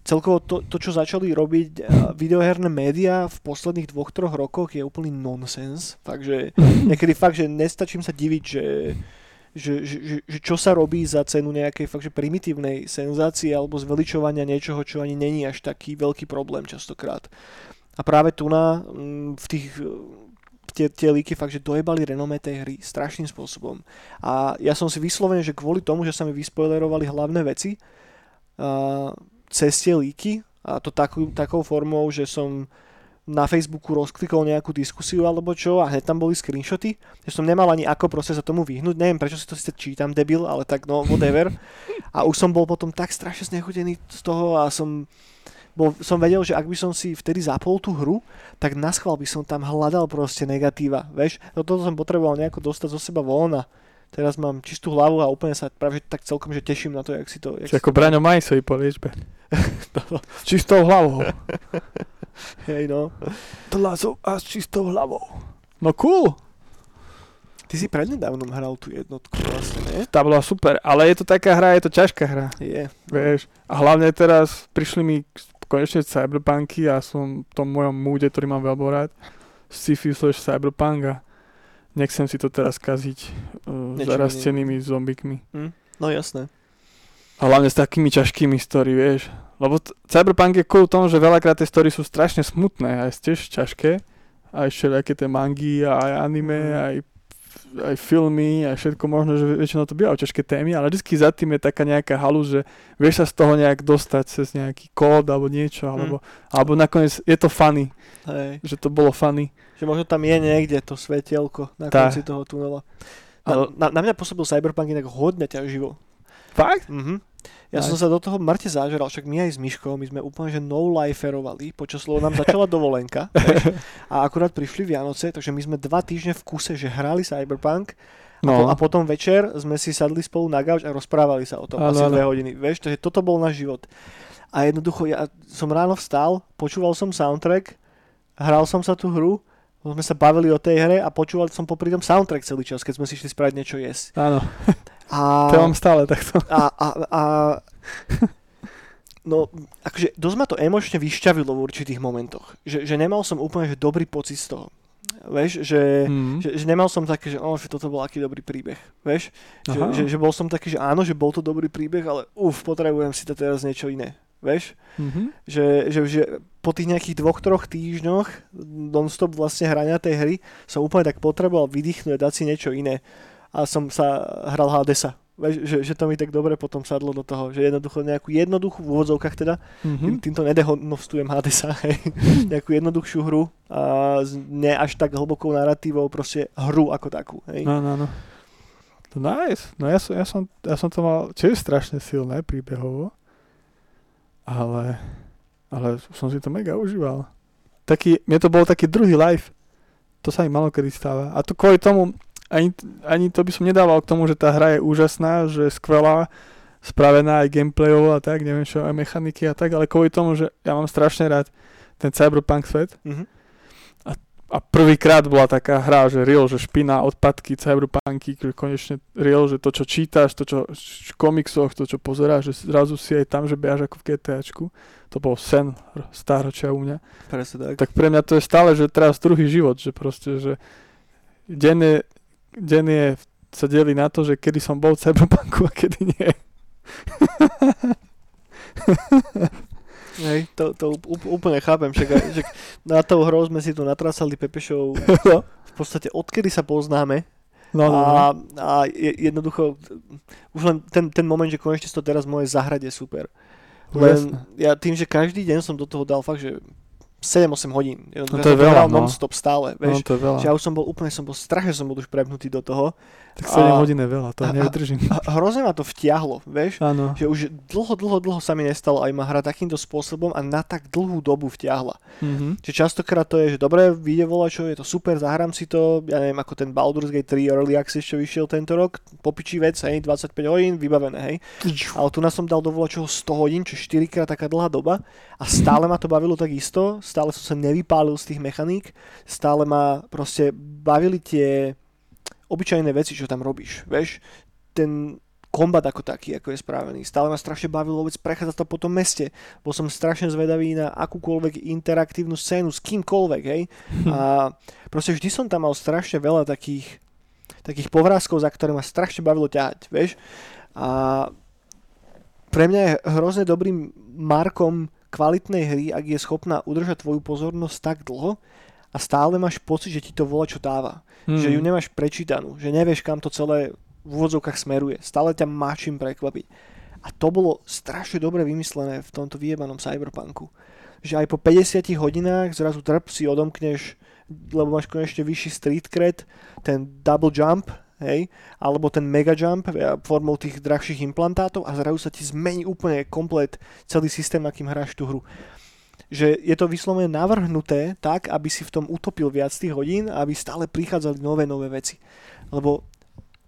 [SPEAKER 1] celkovo to, to čo začali robiť eh, videoherné médiá v posledných dvoch, troch rokoch je úplný nonsens. Takže niekedy fakt, že nestačím sa diviť, že, že, že, že, čo sa robí za cenu nejakej fakt, že primitívnej senzácie alebo zveličovania niečoho, čo ani není až taký veľký problém častokrát. A práve tu na, mm, v tých tie, tie líky fakt, že dojebali renomé tej hry strašným spôsobom. A ja som si vyslovený, že kvôli tomu, že sa mi vyspoilerovali hlavné veci a, cez tie líky a to takú, takou formou, že som na Facebooku rozklikol nejakú diskusiu alebo čo a hneď tam boli screenshoty, že som nemal ani ako proste sa tomu vyhnúť, neviem prečo si to síce čítam debil, ale tak no whatever. A už som bol potom tak strašne znechutený z toho a som bol, som vedel, že ak by som si vtedy zapol tú hru, tak na schvál by som tam hľadal proste negatíva, vieš. No toto som potreboval nejako dostať zo seba von a teraz mám čistú hlavu a úplne sa práve tak celkom, že teším na to, jak si to... Jak
[SPEAKER 2] Čiže
[SPEAKER 1] si
[SPEAKER 2] ako Braňo Majsovi po liečbe. S čistou hlavou.
[SPEAKER 1] Hej no.
[SPEAKER 2] Tlazov a s čistou hlavou. No cool.
[SPEAKER 1] Ty si prednedávnom hral tú jednotku vlastne, nie?
[SPEAKER 2] Tá bola super, ale je to taká hra, je to ťažká hra.
[SPEAKER 1] Je.
[SPEAKER 2] Vieš. A hlavne teraz prišli mi konečne cyberpunky a som v tom mojom múde, ktorý mám veľmi rád, sci-fi slash cyberpunk a nechcem si to teraz kaziť uh,
[SPEAKER 1] Niečím
[SPEAKER 2] zarastenými zombikmi.
[SPEAKER 1] No jasné.
[SPEAKER 2] A hlavne s takými ťažkými story, vieš. Lebo t- Cyberpunk je cool tom, že veľakrát tie story sú strašne smutné a je tiež ťažké. Aj všelijaké tie mangy, a aj anime,
[SPEAKER 1] Mhm.
[SPEAKER 2] aj, aj filmy, aj všetko možno, že väčšinou to bývajú ťažké témy, ale vždy za tým je taká nejaká halu, že vieš sa z toho nejak dostať cez nejaký kód alebo niečo, alebo, alebo nakoniec je to funny,
[SPEAKER 1] Hej.
[SPEAKER 2] že to bolo funny.
[SPEAKER 1] Že možno tam je niekde to svetielko na
[SPEAKER 2] Tá.
[SPEAKER 1] konci toho tunela.
[SPEAKER 2] Ale-
[SPEAKER 1] Na, na, na mňa pôsobil Cyberpunk inak hodne ťaživo.
[SPEAKER 2] Fakt?
[SPEAKER 1] Mhm. Ja som sa do toho mŕte zážeral, však my aj s Myškou, my sme úplne že no liferovali, počas lebo nám začala dovolenka a akurát prišli Vianoce, takže my sme dva týždne v kuse, že hrali Cyberpunk
[SPEAKER 2] No,
[SPEAKER 1] a potom večer sme si sadli spolu na gauč a rozprávali sa o tom
[SPEAKER 2] Áno,
[SPEAKER 1] asi dve hodiny, vieš, takže toto bol náš život. A jednoducho ja som ráno vstal, počúval som soundtrack, hral som sa tú hru, sme sa bavili o tej hre a počúval som popri tom soundtrack celý čas, keď sme si šli spraviť niečo jesť.
[SPEAKER 2] áno,
[SPEAKER 1] A,
[SPEAKER 2] to mám stále takto.
[SPEAKER 1] a, a, a no, akože dosť ma to emočne vyšťavilo v určitých momentoch. Že, že nemal som úplne že dobrý pocit z toho. Vieš, že,
[SPEAKER 2] Mm.
[SPEAKER 1] že, že nemal som také, že, oh, že toto bol aký dobrý príbeh. Vieš, že, že, že, bol som taký, že áno, že bol to dobrý príbeh, ale uf, potrebujem si to teraz niečo iné. vieš?
[SPEAKER 2] Mhm.
[SPEAKER 1] Že, že, že po tých nejakých dvoch, troch týždňoch non-stop vlastne hrania tej hry som úplne tak potreboval vydýchnuť a dať si niečo iné. A som sa hral Hadesa. Že, že to mi tak dobre potom sadlo do toho, že jednoducho nejakú jednoduchú v úvodzovkách teda,
[SPEAKER 2] Mhm.
[SPEAKER 1] tým, týmto nedehonostujem Hadesa, hej, nejakú jednoduchšiu hru a s ne až tak hlbokou narratívou, proste hru ako takú. Hej.
[SPEAKER 2] No, no, no. To nice. No ja som, ja som, ja som to mal tiež strašne silné príbehovo. Ale, ale som si to mega užíval. Taký, mne to bol taký druhý live. To sa mi malo kedy stáva. A to kvôli tomu, ani, ani to by som nedával k tomu, že tá hra je úžasná, že je skvelá, spravená aj gameplayovo a tak, neviem čo, aj mechaniky a tak, ale kvôli tomu, že ja mám strašne rád ten cyberpunk svet,
[SPEAKER 1] Mhm.
[SPEAKER 2] a prvýkrát bola taká hra, že real, že špina, odpadky, cyberpunky, konečne real, že to, čo čítaš, to, čo v komiksoch, to, čo pozeráš, že zrazu si aj tam, že behaš ako v GTAčku. To bol sen stáročia u mňa.
[SPEAKER 1] Presne tak.
[SPEAKER 2] Tak pre mňa to je stále, že teraz druhý život, že proste, že deň je, deň je sa delí na to, že kedy som bol v cyberpunku a kedy nie.
[SPEAKER 1] Hej, to, to úplne chápem, však že na tou hrou sme si tu natrasali Pepešov v podstate odkedy sa poznáme
[SPEAKER 2] No, no, no.
[SPEAKER 1] a, a je- jednoducho už len ten, ten moment, že konečne to teraz môže zahrať je super. Len
[SPEAKER 2] Jasné.
[SPEAKER 1] ja tým, že každý deň som do toho dal fakt, že 7-8 hodín.
[SPEAKER 2] No to
[SPEAKER 1] ja
[SPEAKER 2] je veľa, no.
[SPEAKER 1] non-stop stále,
[SPEAKER 2] no,
[SPEAKER 1] vieš.
[SPEAKER 2] to je veľa.
[SPEAKER 1] Že ja už som bol úplne, som bol strašne, som bol už prepnutý do toho.
[SPEAKER 2] Tak 7
[SPEAKER 1] a-
[SPEAKER 2] hodín je veľa, to
[SPEAKER 1] a-
[SPEAKER 2] nevydržím.
[SPEAKER 1] A hrozne ma to vtiahlo, vieš.
[SPEAKER 2] Áno.
[SPEAKER 1] Že už dlho, dlho, dlho sa mi nestalo aj ma hra takýmto spôsobom a na tak dlhú dobu vtiahla.
[SPEAKER 2] Mhm.
[SPEAKER 1] Že častokrát to je, že dobre, vyjde volačo, je to super, zahrám si to, ja neviem, ako ten Baldur's Gate 3 Early Access, čo vyšiel tento rok, popičí vec, hej, 25 hodín, vybavené, hej. Ale tu nás som dal do volačoho 100 hodín, čo 4 krát taká dlhá doba a stále ma to bavilo tak isto, stále som sa nevypálil z tých mechaník, stále ma proste bavili tie obyčajné veci, čo tam robíš, vieš, ten kombat ako taký, ako je spravený. Stále ma strašne bavilo vôbec prechádzať to po tom meste. Bol som strašne zvedavý na akúkoľvek interaktívnu scénu s kýmkoľvek, hej. A proste vždy som tam mal strašne veľa takých, takých povrázkov, za ktoré ma strašne bavilo ťahať, vieš. A pre mňa je hrozne dobrým markom kvalitnej hry, ak je schopná udržať tvoju pozornosť tak dlho a stále máš pocit, že ti to vola čo dáva.
[SPEAKER 2] Mhm.
[SPEAKER 1] Že ju nemáš prečítanú, že nevieš, kam to celé v úvodzovkách smeruje. Stále ťa má čím prekvapiť. A to bolo strašne dobre vymyslené v tomto vyjebanom cyberpunku. Že aj po 50 hodinách zrazu trp si odomkneš, lebo máš konečne vyšší street cred, ten double jump, hej, alebo ten mega jump ja, formou tých drahších implantátov a zrazu sa ti zmení úplne komplet celý systém, akým hráš tú hru. Že je to vyslovene navrhnuté tak, aby si v tom utopil viac tých hodín aby stále prichádzali nové, nové veci. Lebo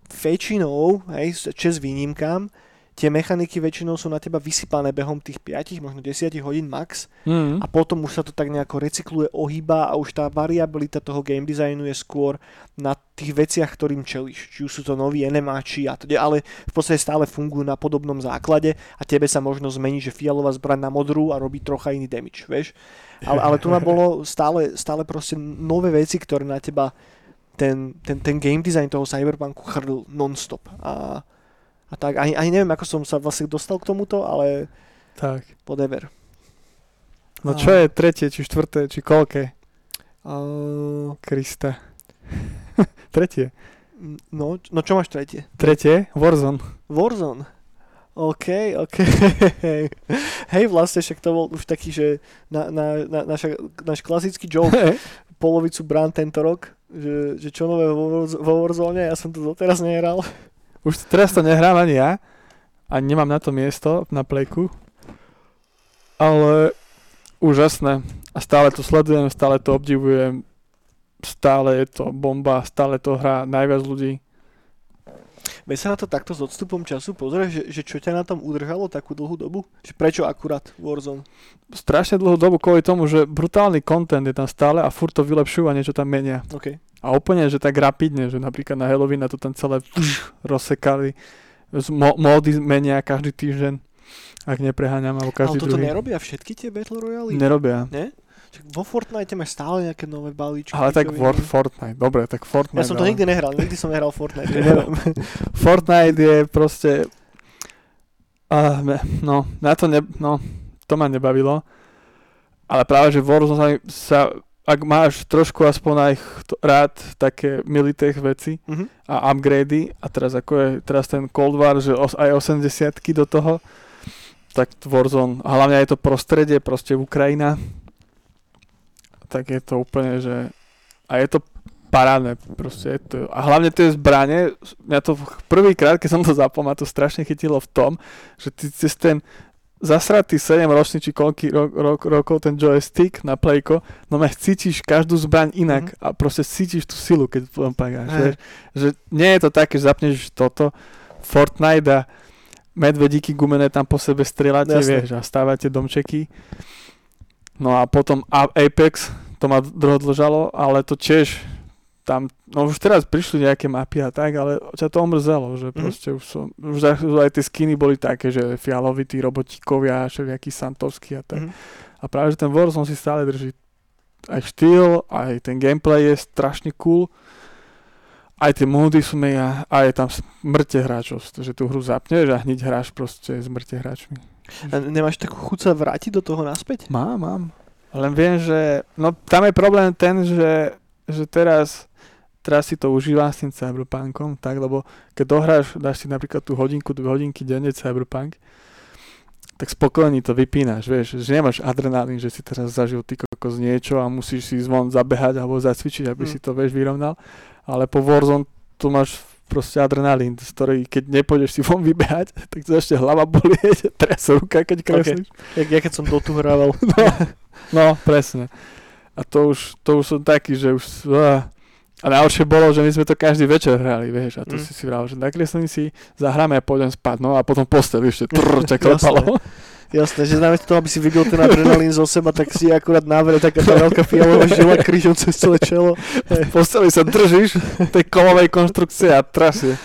[SPEAKER 1] väčšinou, hej, čes výnimkám, tie mechaniky väčšinou sú na teba vysypané behom tých 5, možno 10 hodín max
[SPEAKER 2] Mhm.
[SPEAKER 1] a potom už sa to tak nejako recykluje, ohýba a už tá variabilita toho game designu je skôr na tých veciach, ktorým čelíš. Či už sú to noví enemáči a teda, ale v podstate stále fungujú na podobnom základe a tebe sa možno zmení, že fialová zbraň na modrú a robí trocha iný damage, vieš. Ale, ale tu bolo stále, stále proste nové veci, ktoré na teba ten, ten, ten game design toho cyberpunku chrlil non-stop. A, a tak, ani, ani neviem, ako som sa vlastne dostal k tomuto, ale
[SPEAKER 2] Tak.
[SPEAKER 1] whatever.
[SPEAKER 2] No čo je tretie, či štvrté, či koľké?
[SPEAKER 1] Uh,
[SPEAKER 2] Krista. tretie.
[SPEAKER 1] no, no čo máš tretie?
[SPEAKER 2] Tretie? Warzone.
[SPEAKER 1] Warzone. OK, OK. Hej, vlastne však to bol už taký, že na, na, na, naša, náš klasický joke polovicu brán tento rok, že, že čo nové vo, vo Warzone, ja som to doteraz nehral.
[SPEAKER 2] Už teraz to nehrám ani ja. A nemám na to miesto na plejku. Ale úžasné. A stále to sledujem, stále to obdivujem. Stále je to bomba, stále to hrá najviac ľudí.
[SPEAKER 1] Veď sa na to takto s odstupom času pozrieš, že, že čo ťa na tom udržalo takú dlhú dobu? Že prečo akurát Warzone?
[SPEAKER 2] Strašne dlhú dobu kvôli tomu, že brutálny content je tam stále a furt to vylepšujú a niečo tam menia.
[SPEAKER 1] OK.
[SPEAKER 2] A úplne, že tak rapidne, že napríklad na Halloween to tam celé rozsekali. Z Mo- módy menia každý týždeň, ak nepreháňam, alebo
[SPEAKER 1] Ale
[SPEAKER 2] každý
[SPEAKER 1] toto
[SPEAKER 2] druhý.
[SPEAKER 1] nerobia všetky tie Battle Royale?
[SPEAKER 2] Nerobia.
[SPEAKER 1] Však vo Fortnite máš stále nejaké nové balíčky.
[SPEAKER 2] Ale tak. War, Fortnite, dobre, tak Fortnite.
[SPEAKER 1] Ja som to
[SPEAKER 2] ale-
[SPEAKER 1] nikdy nehral, nikdy som nehral Fortnite.
[SPEAKER 2] Fortnite je proste... Uh, no, na to ne... No, to ma nebavilo. Ale práve, že Warzone sa, sa ak máš trošku aspoň aj rád také militech veci
[SPEAKER 1] Mhm.
[SPEAKER 2] a upgrady a teraz ako je teraz ten Cold War, že os, aj 80 do toho, tak Warzone, a hlavne aj to prostredie, proste Ukrajina, tak je to úplne, že a je to parádne, proste je to, a hlavne tie zbranie, mňa to prvýkrát, keď som to zapol, ma to strašne chytilo v tom, že ty cez ten zasratý 7 ročný či koľký ro, ro, rokov ten joystick na playko, no mať cítiš každú zbraň inak a proste cítiš tú silu, keď
[SPEAKER 1] Hej.
[SPEAKER 2] vieš, že nie je to také, že zapneš toto Fortnite a medvedíky gumené tam po sebe strieľate,
[SPEAKER 1] Jasné.
[SPEAKER 2] vieš, a stávate domčeky. No a potom Apex, to ma dlžalo, ale to tiež tam, no už teraz prišli nejaké mapy a tak, ale ťa to omrzelo, že
[SPEAKER 1] Mhm.
[SPEAKER 2] proste už som, už aj- tie skiny boli také, že fialovití robotíkovia, všelijakí santovskí a tak.
[SPEAKER 1] Mhm.
[SPEAKER 2] A práve, že ten Warzone si stále drží aj štýl, aj ten gameplay je strašne cool. Aj tie módy sú mega, a je tam smrte hráčov, že tú hru zapneš a hneď hráš proste s mŕte hráčmi.
[SPEAKER 1] A nemáš takú chuť sa vrátiť do toho naspäť?
[SPEAKER 2] Mám, mám. Len viem, že, no tam je problém ten, že, že teraz, teraz si to užívam s tým Cyberpunkom, tak, lebo keď dohráš, dáš si napríklad tú hodinku, dve hodinky denne Cyberpunk, tak spokojne to vypínaš, vieš, že nemáš adrenalín, že si teraz zažil ty kokos niečo a musíš si zvon zabehať alebo zacvičiť, aby
[SPEAKER 1] Mm.
[SPEAKER 2] si to, vieš, vyrovnal, ale po Warzone tu máš proste adrenalín, z ktorý keď nepôjdeš si von vybehať, tak to ešte hlava bolieť, tresa ruka, keď kreslíš.
[SPEAKER 1] Jak ja keď som Dotu hrával.
[SPEAKER 2] No, no, presne. A to už, to už som taký, že už... Uh, a najhoršie bolo, že my sme to každý večer hrali, vieš, a to
[SPEAKER 1] Mm.
[SPEAKER 2] si si vral, že nakreslím si, zahráme a pôjdem spať, no a potom postel ešte trr, ťa klepalo.
[SPEAKER 1] Jasné, že namiesto toho, aby si vybil ten adrenalín zo seba, tak si akurát návere taká tá veľká fialová žila krížom cez celé čelo.
[SPEAKER 2] V posteli sa držíš tej kolovej konštrukcie a trasie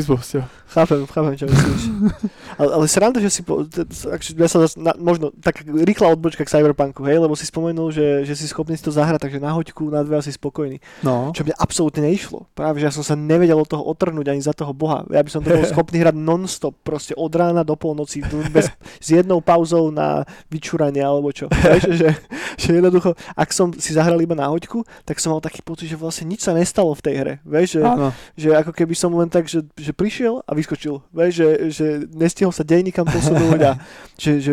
[SPEAKER 2] izbou s tebou.
[SPEAKER 1] Chápem, chápem, čo myslíš. Ale, ale sranda, že si, po, ja zas- na, možno tak rýchla odbočka k Cyberpunku, hej, lebo si spomenul, že, že si schopný si to zahrať, takže na hoďku, na dve asi spokojný.
[SPEAKER 2] No.
[SPEAKER 1] Čo mňa absolútne neišlo. Práve, že ja som sa nevedel od toho otrhnúť ani za toho boha. Ja by som to bol schopný hrať non-stop, proste od rána do polnoci, bez, s jednou pauzou na vyčúranie alebo čo. Vieš, že, že jednoducho, ak som si zahral iba na hoďku, tak som mal taký pocit, že vlastne nič sa nestalo v tej hre. Vieš, že,
[SPEAKER 2] Áno.
[SPEAKER 1] že ako keby som len tak, že, že prišiel a vyskočil. Vieš, že, že nestihol sa dej nikam posunúť a že, že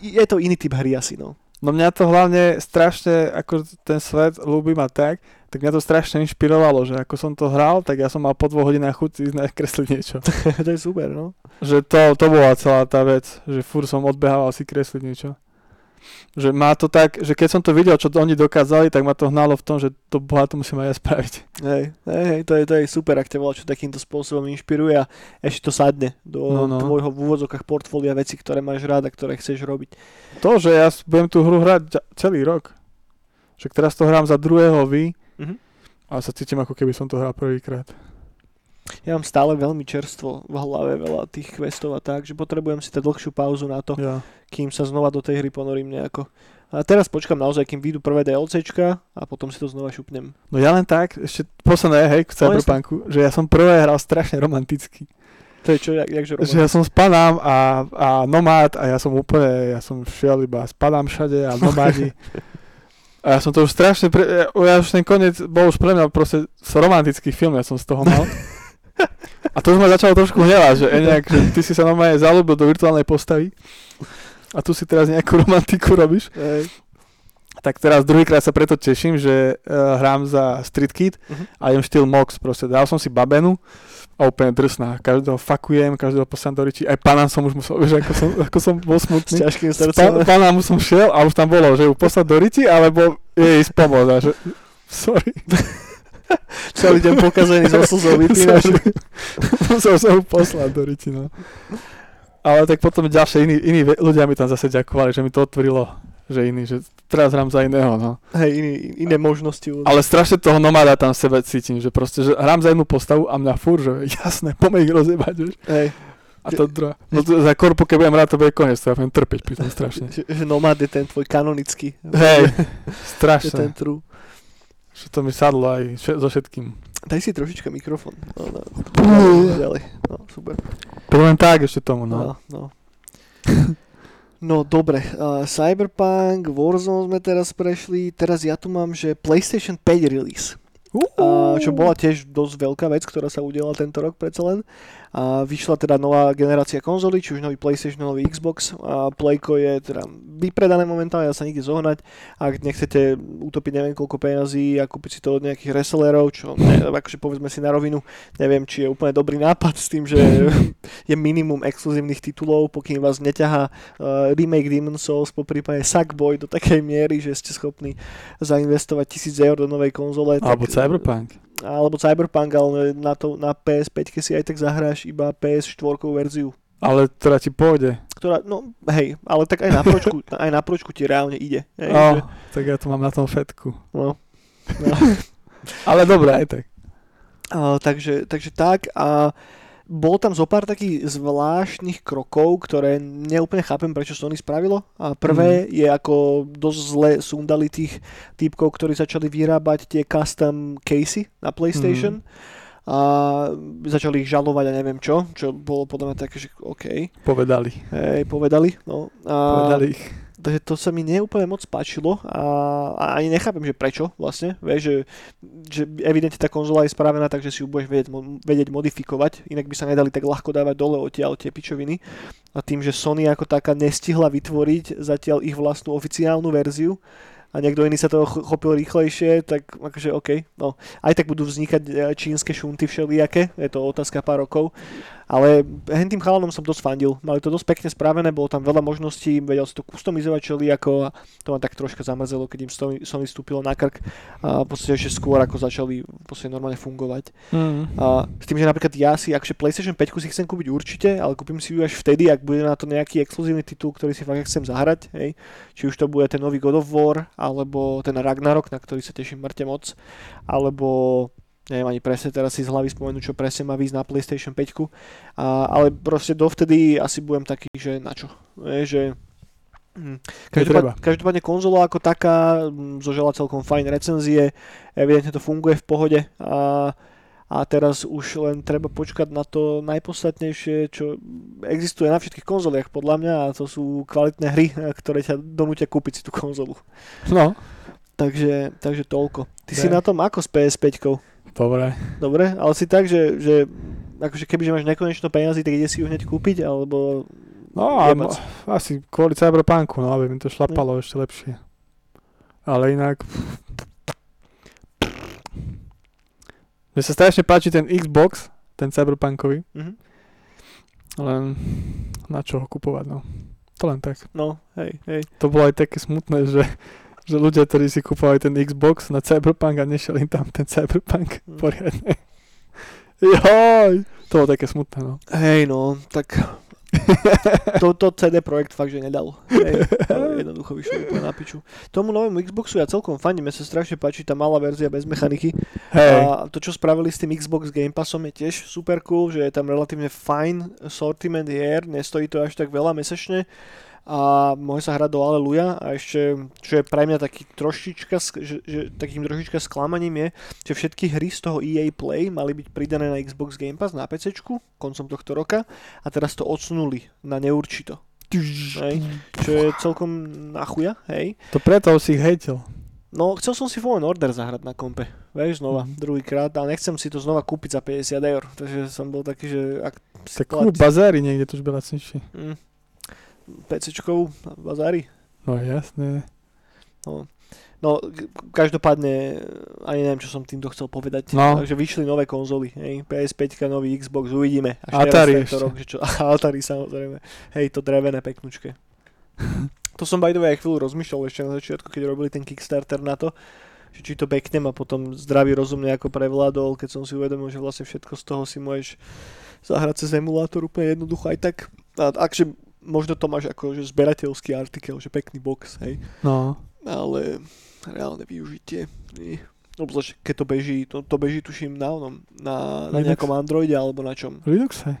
[SPEAKER 1] je to iný typ hry asi, no.
[SPEAKER 2] No mňa to hlavne strašne, ako ten svet ľúbi ma tak, tak mňa to strašne inšpirovalo, že ako som to hral, tak ja som mal po dvoch hodinách chuť ísť nakresliť niečo.
[SPEAKER 1] to je super, no.
[SPEAKER 2] že to, to bola celá tá vec, že fur som odbehával si kresliť niečo. Že má to tak, že keď som to videl, čo to oni dokázali, tak ma to hnalo v tom, že to boha to musím aj ja spraviť.
[SPEAKER 1] Hej, hej, hej, to je, to je super, ak ťa volá, čo takýmto spôsobom inšpiruje a ešte to sadne do
[SPEAKER 2] No,
[SPEAKER 1] no, tvojho v úvodzokách portfólia veci, ktoré máš rád a ktoré chceš robiť.
[SPEAKER 2] To, že ja budem tú hru hrať celý rok. Že teraz to hrám za druhého vy
[SPEAKER 1] Mhm.
[SPEAKER 2] a sa cítim ako keby som to hral prvýkrát.
[SPEAKER 1] Ja mám stále veľmi čerstvo v hlave veľa tých questov a tak, že potrebujem si dať dlhšiu pauzu na to,
[SPEAKER 2] Ja.
[SPEAKER 1] kým sa znova do tej hry ponorím nejako. A teraz počkam naozaj, kým vyjdú prvé DLCčka a potom si to znova šupnem.
[SPEAKER 2] No ja len tak, ešte posledné, hej, k
[SPEAKER 1] No,
[SPEAKER 2] Cyberpunku, že ja som prvé hral strašne romanticky.
[SPEAKER 1] To je čo, jak, jakže
[SPEAKER 2] Že ja som spadám a, a nomád a ja som úplne, ja som šiel iba spadám všade a nomádi. A ja som to už strašne, pre, ja už ten koniec bol už pre mňa proste romantický film, ja som z toho mal. A to už ma začalo trošku hnevať, že, nejak, že ty si sa normálne zalúbil do virtuálnej postavy a tu si teraz nejakú romantiku robíš.
[SPEAKER 1] Hej.
[SPEAKER 2] Tak teraz druhýkrát sa preto teším, že uh, hrám za Street Kid
[SPEAKER 1] Mhm.
[SPEAKER 2] a idem štýl Mox, proste dal som si babenu a úplne drsná. Každého fakujem, každého posielam do riči. Aj pána som už musel, vieš, ako som, ako som bol
[SPEAKER 1] S
[SPEAKER 2] smutný.
[SPEAKER 1] ťažkým
[SPEAKER 2] Pa,
[SPEAKER 1] srdcom.
[SPEAKER 2] pána mu som šiel a už tam bolo, že ju poslať do riti, alebo jej ísť pomôcť. Že, sorry.
[SPEAKER 1] Celý deň pokazený zo slzou vypínaš.
[SPEAKER 2] Musel som ju poslať do riti, no. Ale tak potom ďalšie iní, iní ľudia mi tam zase ďakovali, že mi to otvorilo, že iný, že teraz hrám za iného, no.
[SPEAKER 1] Hej, iný, iné možnosti.
[SPEAKER 2] Ale strašne toho nomáda tam v sebe cítim, že proste, že hrám za jednu postavu a mňa fur, že jasné, poďme ich rozjebať, vieš.
[SPEAKER 1] Hej,
[SPEAKER 2] A to druhá. No to, za korpu, keď budem hrať, to bude koniec, to ja budem trpeť pri tom strašne.
[SPEAKER 1] že, že Nomad je ten tvoj kanonický.
[SPEAKER 2] Hej,
[SPEAKER 1] Je ten
[SPEAKER 2] strašne.
[SPEAKER 1] true.
[SPEAKER 2] Že to mi sadlo aj vše- so všetkým.
[SPEAKER 1] Daj si trošička mikrofón. No, no. Ďalej. No, super.
[SPEAKER 2] Len tak ešte tomu, no.
[SPEAKER 1] No, no. No dobre, uh, Cyberpunk, Warzone sme teraz prešli, teraz ja tu mám, že PlayStation 5 release. Uh, čo bola tiež dosť veľká vec, ktorá sa udiala tento rok predsa len. A vyšla teda nová generácia konzoly, či už nový PlayStation, nový Xbox. A Playko je teda vypredané momentálne, dá sa nikde zohnať. Ak nechcete utopiť neviem koľko peňazí a kúpiť si to od nejakých resellerov, čo ne, akože povedzme si na rovinu, neviem, či je úplne dobrý nápad s tým, že je minimum exkluzívnych titulov, pokým vás neťahá uh, remake Demon Souls, po prípade Sackboy do takej miery, že ste schopní zainvestovať tisíc eur do novej konzole.
[SPEAKER 2] Alebo
[SPEAKER 1] tak,
[SPEAKER 2] Cyberpunk.
[SPEAKER 1] Alebo Cyberpunk, ale na, to, na PS5 si aj tak zahráš iba PS4 verziu.
[SPEAKER 2] Ale ktorá ti pôjde.
[SPEAKER 1] Ktorá, no hej, ale tak aj na pročku, aj na pročku ti reálne ide. Hej,
[SPEAKER 2] oh,
[SPEAKER 1] že,
[SPEAKER 2] tak ja to mám na tom fetku.
[SPEAKER 1] no, no.
[SPEAKER 2] Ale dobré, aj tak.
[SPEAKER 1] A, takže, takže tak a bolo tam zo pár takých zvláštnych krokov, ktoré neúplne chápem, prečo Sony spravilo. A prvé mm. je ako dosť zle sundali tých typkov, ktorí začali vyrábať tie custom casey na PlayStation. Mm. A začali ich žalovať a neviem čo, čo bolo podľa mňa také, že OK.
[SPEAKER 2] Povedali.
[SPEAKER 1] Hej, povedali. No. A,
[SPEAKER 2] Povedali ich.
[SPEAKER 1] Takže to sa mi neúplne moc páčilo a, a ani nechápem, že prečo vlastne. Vieš, že, že evidentne tá konzola je spravená tak, že si ju budeš vedieť, vedieť modifikovať, inak by sa nedali tak ľahko dávať dole odtiaľ tie pičoviny. A tým, že Sony ako taká nestihla vytvoriť zatiaľ ich vlastnú oficiálnu verziu, a niekto iný sa toho chopil rýchlejšie, tak akože OK, no. Aj tak budú vznikať e, čínske šunty všelijaké, je to otázka pár rokov, ale tým chalanom som dosť fandil. Mali to dosť pekne spravené, bolo tam veľa možností, vedel si to customizovať všelijako a to ma tak troška zamrzelo, keď im som vystúpilo na krk a v podstate ešte skôr ako začali v podstate normálne fungovať. Mm. A s tým, že napríklad ja si, akože PlayStation 5 si chcem kúpiť určite, ale kúpim si ju až vtedy, ak bude na to nejaký exkluzívny titul, ktorý si fakt chcem zahrať, hej. Či už to bude ten nový God of War, alebo ten Ragnarok, na ktorý sa teším mŕte moc, alebo neviem ani presne teraz si z hlavy spomenúť, čo presne má výsť na PlayStation 5, a, ale proste dovtedy asi budem taký, že na čo, je, že hm, Každopádne, každopádne konzola ako taká hm, zožela celkom fajn recenzie, evidentne to funguje v pohode a a teraz už len treba počkať na to najpodstatnejšie, čo existuje na všetkých konzoliach podľa mňa a to sú kvalitné hry, ktoré ťa donútia kúpiť si tú konzolu.
[SPEAKER 2] No.
[SPEAKER 1] Takže, takže toľko. Ty ne. si na tom ako s PS5?
[SPEAKER 2] Dobre.
[SPEAKER 1] Dobre, ale si tak, že, že akože keby máš nekonečno peniazy, tak ide si ju hneď kúpiť, alebo...
[SPEAKER 2] No, a, asi kvôli Cyberpunku, no, aby mi to šlapalo ne. ešte lepšie. Ale inak, Mne sa strašne páči ten Xbox, ten cyberpunkový. Mm-hmm. Len na čo ho kupovať, no. To len tak.
[SPEAKER 1] No, hej, hej.
[SPEAKER 2] To bolo aj také smutné, že, že ľudia, ktorí si kupovali ten Xbox na Cyberpunk a nešiel im tam ten Cyberpunk mm. poriadne. Joj, to bolo také smutné, no.
[SPEAKER 1] Hej, no, tak Toto CD Projekt fakt, že nedal. Hej, jednoducho vyšlo úplne na piču. Tomu novému Xboxu ja celkom fandím, ja sa strašne páči tá malá verzia bez mechaniky. Hey. A to, čo spravili s tým Xbox Game Passom je tiež super cool, že je tam relatívne fajn sortiment hier, nestojí to až tak veľa mesačne a môže sa hrať do Aleluja a ešte, čo je pre mňa taký trošička, že, že, takým trošička sklamaním je, že všetky hry z toho EA Play mali byť pridané na Xbox Game Pass na PC koncom tohto roka a teraz to odsunuli na neurčito. Hej, čo je celkom nachuja, hej.
[SPEAKER 2] To preto si ich hejtil.
[SPEAKER 1] No, chcel som si Fallen Order zahrať na kompe, vieš, znova, mm. druhýkrát, ale nechcem si to znova kúpiť za 50 eur, takže som bol taký, že... Ak
[SPEAKER 2] tak kúp bazári niekde, to už byla lacnejšie. Mm.
[SPEAKER 1] PCčkou bazári.
[SPEAKER 2] No jasné.
[SPEAKER 1] No, no každopádne ani neviem, čo som týmto chcel povedať.
[SPEAKER 2] No.
[SPEAKER 1] Takže vyšli nové konzoly, hej, PS5, nový Xbox, uvidíme.
[SPEAKER 2] Až Atari
[SPEAKER 1] ešte. Rok, že čo, Atari samozrejme. Hej, to drevené peknučke. to som by the way aj chvíľu rozmýšľal ešte na začiatku, keď robili ten Kickstarter na to, že či to beknem a potom zdravý rozum nejako prevládol, keď som si uvedomil, že vlastne všetko z toho si môžeš zahrať cez emulátor úplne jednoducho aj tak. A akže možno to máš ako že zberateľský artikel, že pekný box, hej.
[SPEAKER 2] No.
[SPEAKER 1] Ale reálne využitie. Obzvlášť, keď to beží, to, to beží tuším na onom, na, na nejakom Androide alebo na čom.
[SPEAKER 2] Linuxe.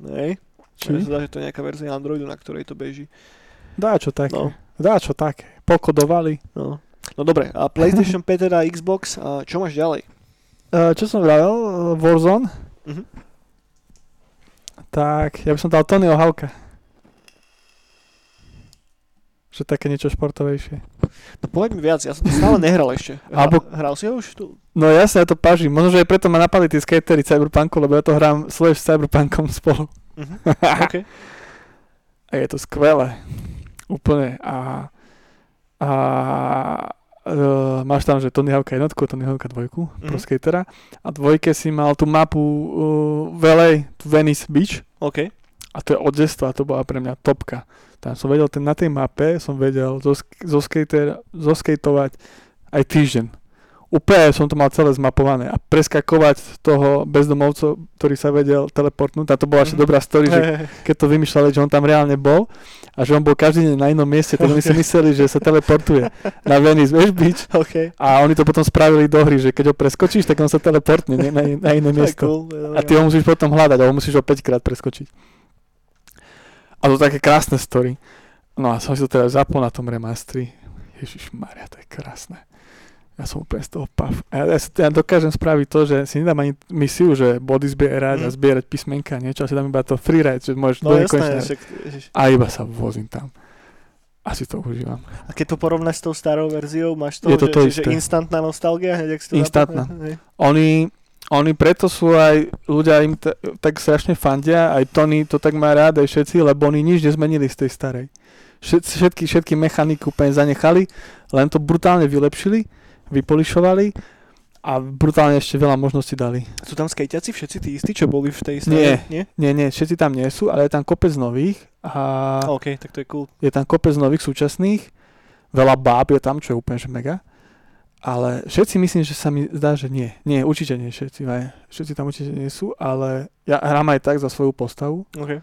[SPEAKER 1] Nej. Či? sa dá, že to je nejaká verzia Androidu, na ktorej to beží.
[SPEAKER 2] Dá čo také. No. Dá čo také. Pokodovali.
[SPEAKER 1] No. No dobre, a PlayStation 5 teda Xbox, a čo máš ďalej?
[SPEAKER 2] Uh, čo som vravel? Warzone? Uh-huh. Tak, ja by som dal Tonyho Halka. Že také niečo športovejšie.
[SPEAKER 1] No povedz mi viac, ja som to stále nehral ešte. Hra,
[SPEAKER 2] Alebo-
[SPEAKER 1] Hral si ho už tu?
[SPEAKER 2] No jasne, ja to pažím. Možno, že aj preto ma napadli tí skatery Cyberpunku, lebo ja to hrám Slash s Cyberpunkom spolu.
[SPEAKER 1] Mhm. OK.
[SPEAKER 2] A je to skvelé. Úplne. A, a uh, máš tam, že Tony Hawk'a jednotku, Tony Hawk'a dvojku, mm. pro
[SPEAKER 1] Mhm.
[SPEAKER 2] skatera. A dvojke si mal tú mapu uh, Valley, tu Venice Beach.
[SPEAKER 1] OK.
[SPEAKER 2] A to je od detstva, to bola pre mňa topka. Tam som vedel, ten, na tej mape som vedel zo, zo, skater, zo skateovať aj týždeň. Úplne som to mal celé zmapované a preskakovať toho bezdomovca, ktorý sa vedel teleportnúť. A to bola ešte
[SPEAKER 1] Mhm.
[SPEAKER 2] dobrá story, že keď to vymýšľali, že on tam reálne bol a že on bol každý deň na inom mieste, tak oni si mysleli, že sa teleportuje na Venice West Beach
[SPEAKER 1] OK.
[SPEAKER 2] a oni to potom spravili do hry, že keď ho preskočíš, tak on sa teleportne nie, na, na iné miesto.
[SPEAKER 1] cool.
[SPEAKER 2] A ty ho musíš potom hľadať, a ho musíš ho 5 krát preskočiť. A to také krásne story. No a som si to teraz zapol na tom remastri. Ježiš Maria, to je krásne. Ja som úplne z toho pav. A ja, ja, si, ja dokážem spraviť to, že si nedám ani misiu, že body zbierať a
[SPEAKER 1] Mm.
[SPEAKER 2] zbierať písmenka, niečo, a si dám iba to freeride, že môžeš
[SPEAKER 1] No
[SPEAKER 2] do
[SPEAKER 1] jasné, však,
[SPEAKER 2] a iba sa vozím tam. A si to užívam.
[SPEAKER 1] A keď to porovnáš s tou starou verziou, máš to,
[SPEAKER 2] Je to
[SPEAKER 1] že,
[SPEAKER 2] to
[SPEAKER 1] že, že instantná nostalgia? Hneď, ak si to
[SPEAKER 2] Instantná.
[SPEAKER 1] hej.
[SPEAKER 2] Oni, oni preto sú aj, ľudia im t- tak strašne fandia, aj Tony to tak má rád, aj všetci, lebo oni nič nezmenili z tej starej. Všetky, všetky mechaniky úplne zanechali, len to brutálne vylepšili, vypolišovali a brutálne ešte veľa možností dali.
[SPEAKER 1] Sú tam skejťaci všetci tí istí, čo boli v tej starej?
[SPEAKER 2] Nie.
[SPEAKER 1] Nie?
[SPEAKER 2] Nie, nie, všetci tam nie sú, ale je tam kopec nových a
[SPEAKER 1] OK, tak to je cool.
[SPEAKER 2] je tam kopec nových súčasných, veľa báb je tam, čo je úplne že mega. Ale všetci myslím, že sa mi zdá, že nie. Nie, určite nie všetci. Ne. Všetci tam určite nie sú, ale ja hrám aj tak za svoju postavu,
[SPEAKER 1] OK.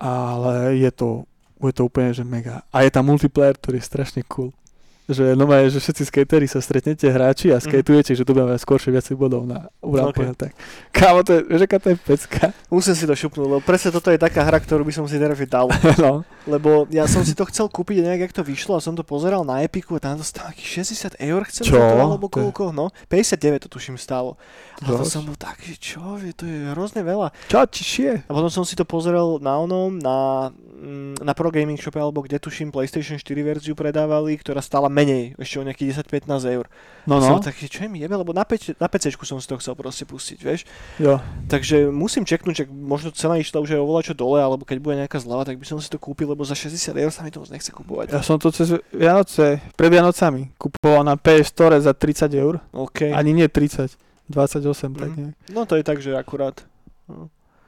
[SPEAKER 2] ale je to, je to úplne že mega. A je tam multiplayer, ktorý je strašne cool. Že, no že všetci skatery sa stretnete, hráči a
[SPEAKER 1] Mhm.
[SPEAKER 2] skatujete, že tu budeme skôršie viacej bodov na
[SPEAKER 1] Ok.
[SPEAKER 2] urámke. Tak. Kámo, to je, vieš, aká to je pecka?
[SPEAKER 1] Musím si to šupnúť, lebo presne toto je taká hra, ktorú by som si teraz dal.
[SPEAKER 2] no.
[SPEAKER 1] Lebo ja som si to chcel kúpiť nejak, jak to vyšlo a som to pozeral na Epiku a tam to stálo akých 60 eur chcem
[SPEAKER 2] Čo?
[SPEAKER 1] to, alebo
[SPEAKER 2] To je-
[SPEAKER 1] koľko, no. 59 to tuším stálo. A to
[SPEAKER 2] Dosť.
[SPEAKER 1] som bol taký, čo, vie, to je hrozne veľa.
[SPEAKER 2] Čo ti šie?
[SPEAKER 1] A potom som si to pozrel na onom, na, mm, na Pro Gaming Shope, alebo kde tuším PlayStation 4 verziu predávali, ktorá stála menej, ešte o nejakých 10-15 eur.
[SPEAKER 2] No,
[SPEAKER 1] Som
[SPEAKER 2] no,
[SPEAKER 1] taký, čo je mi jebe, lebo na, PC, na PC som si to chcel proste pustiť, vieš.
[SPEAKER 2] jo.
[SPEAKER 1] Takže musím čeknúť, že možno cena išla už aj oveľa čo dole, alebo keď bude nejaká zľava, tak by som si to kúpil, lebo za 60 eur sa mi to moc nechce kúpovať.
[SPEAKER 2] Ja som to cez Vianoce, pred Vianocami, kupoval na PS Store za 30 eur.
[SPEAKER 1] OK.
[SPEAKER 2] Ani nie 30, 28, tak
[SPEAKER 1] Mhm.
[SPEAKER 2] nejak.
[SPEAKER 1] No to je tak, že akurát.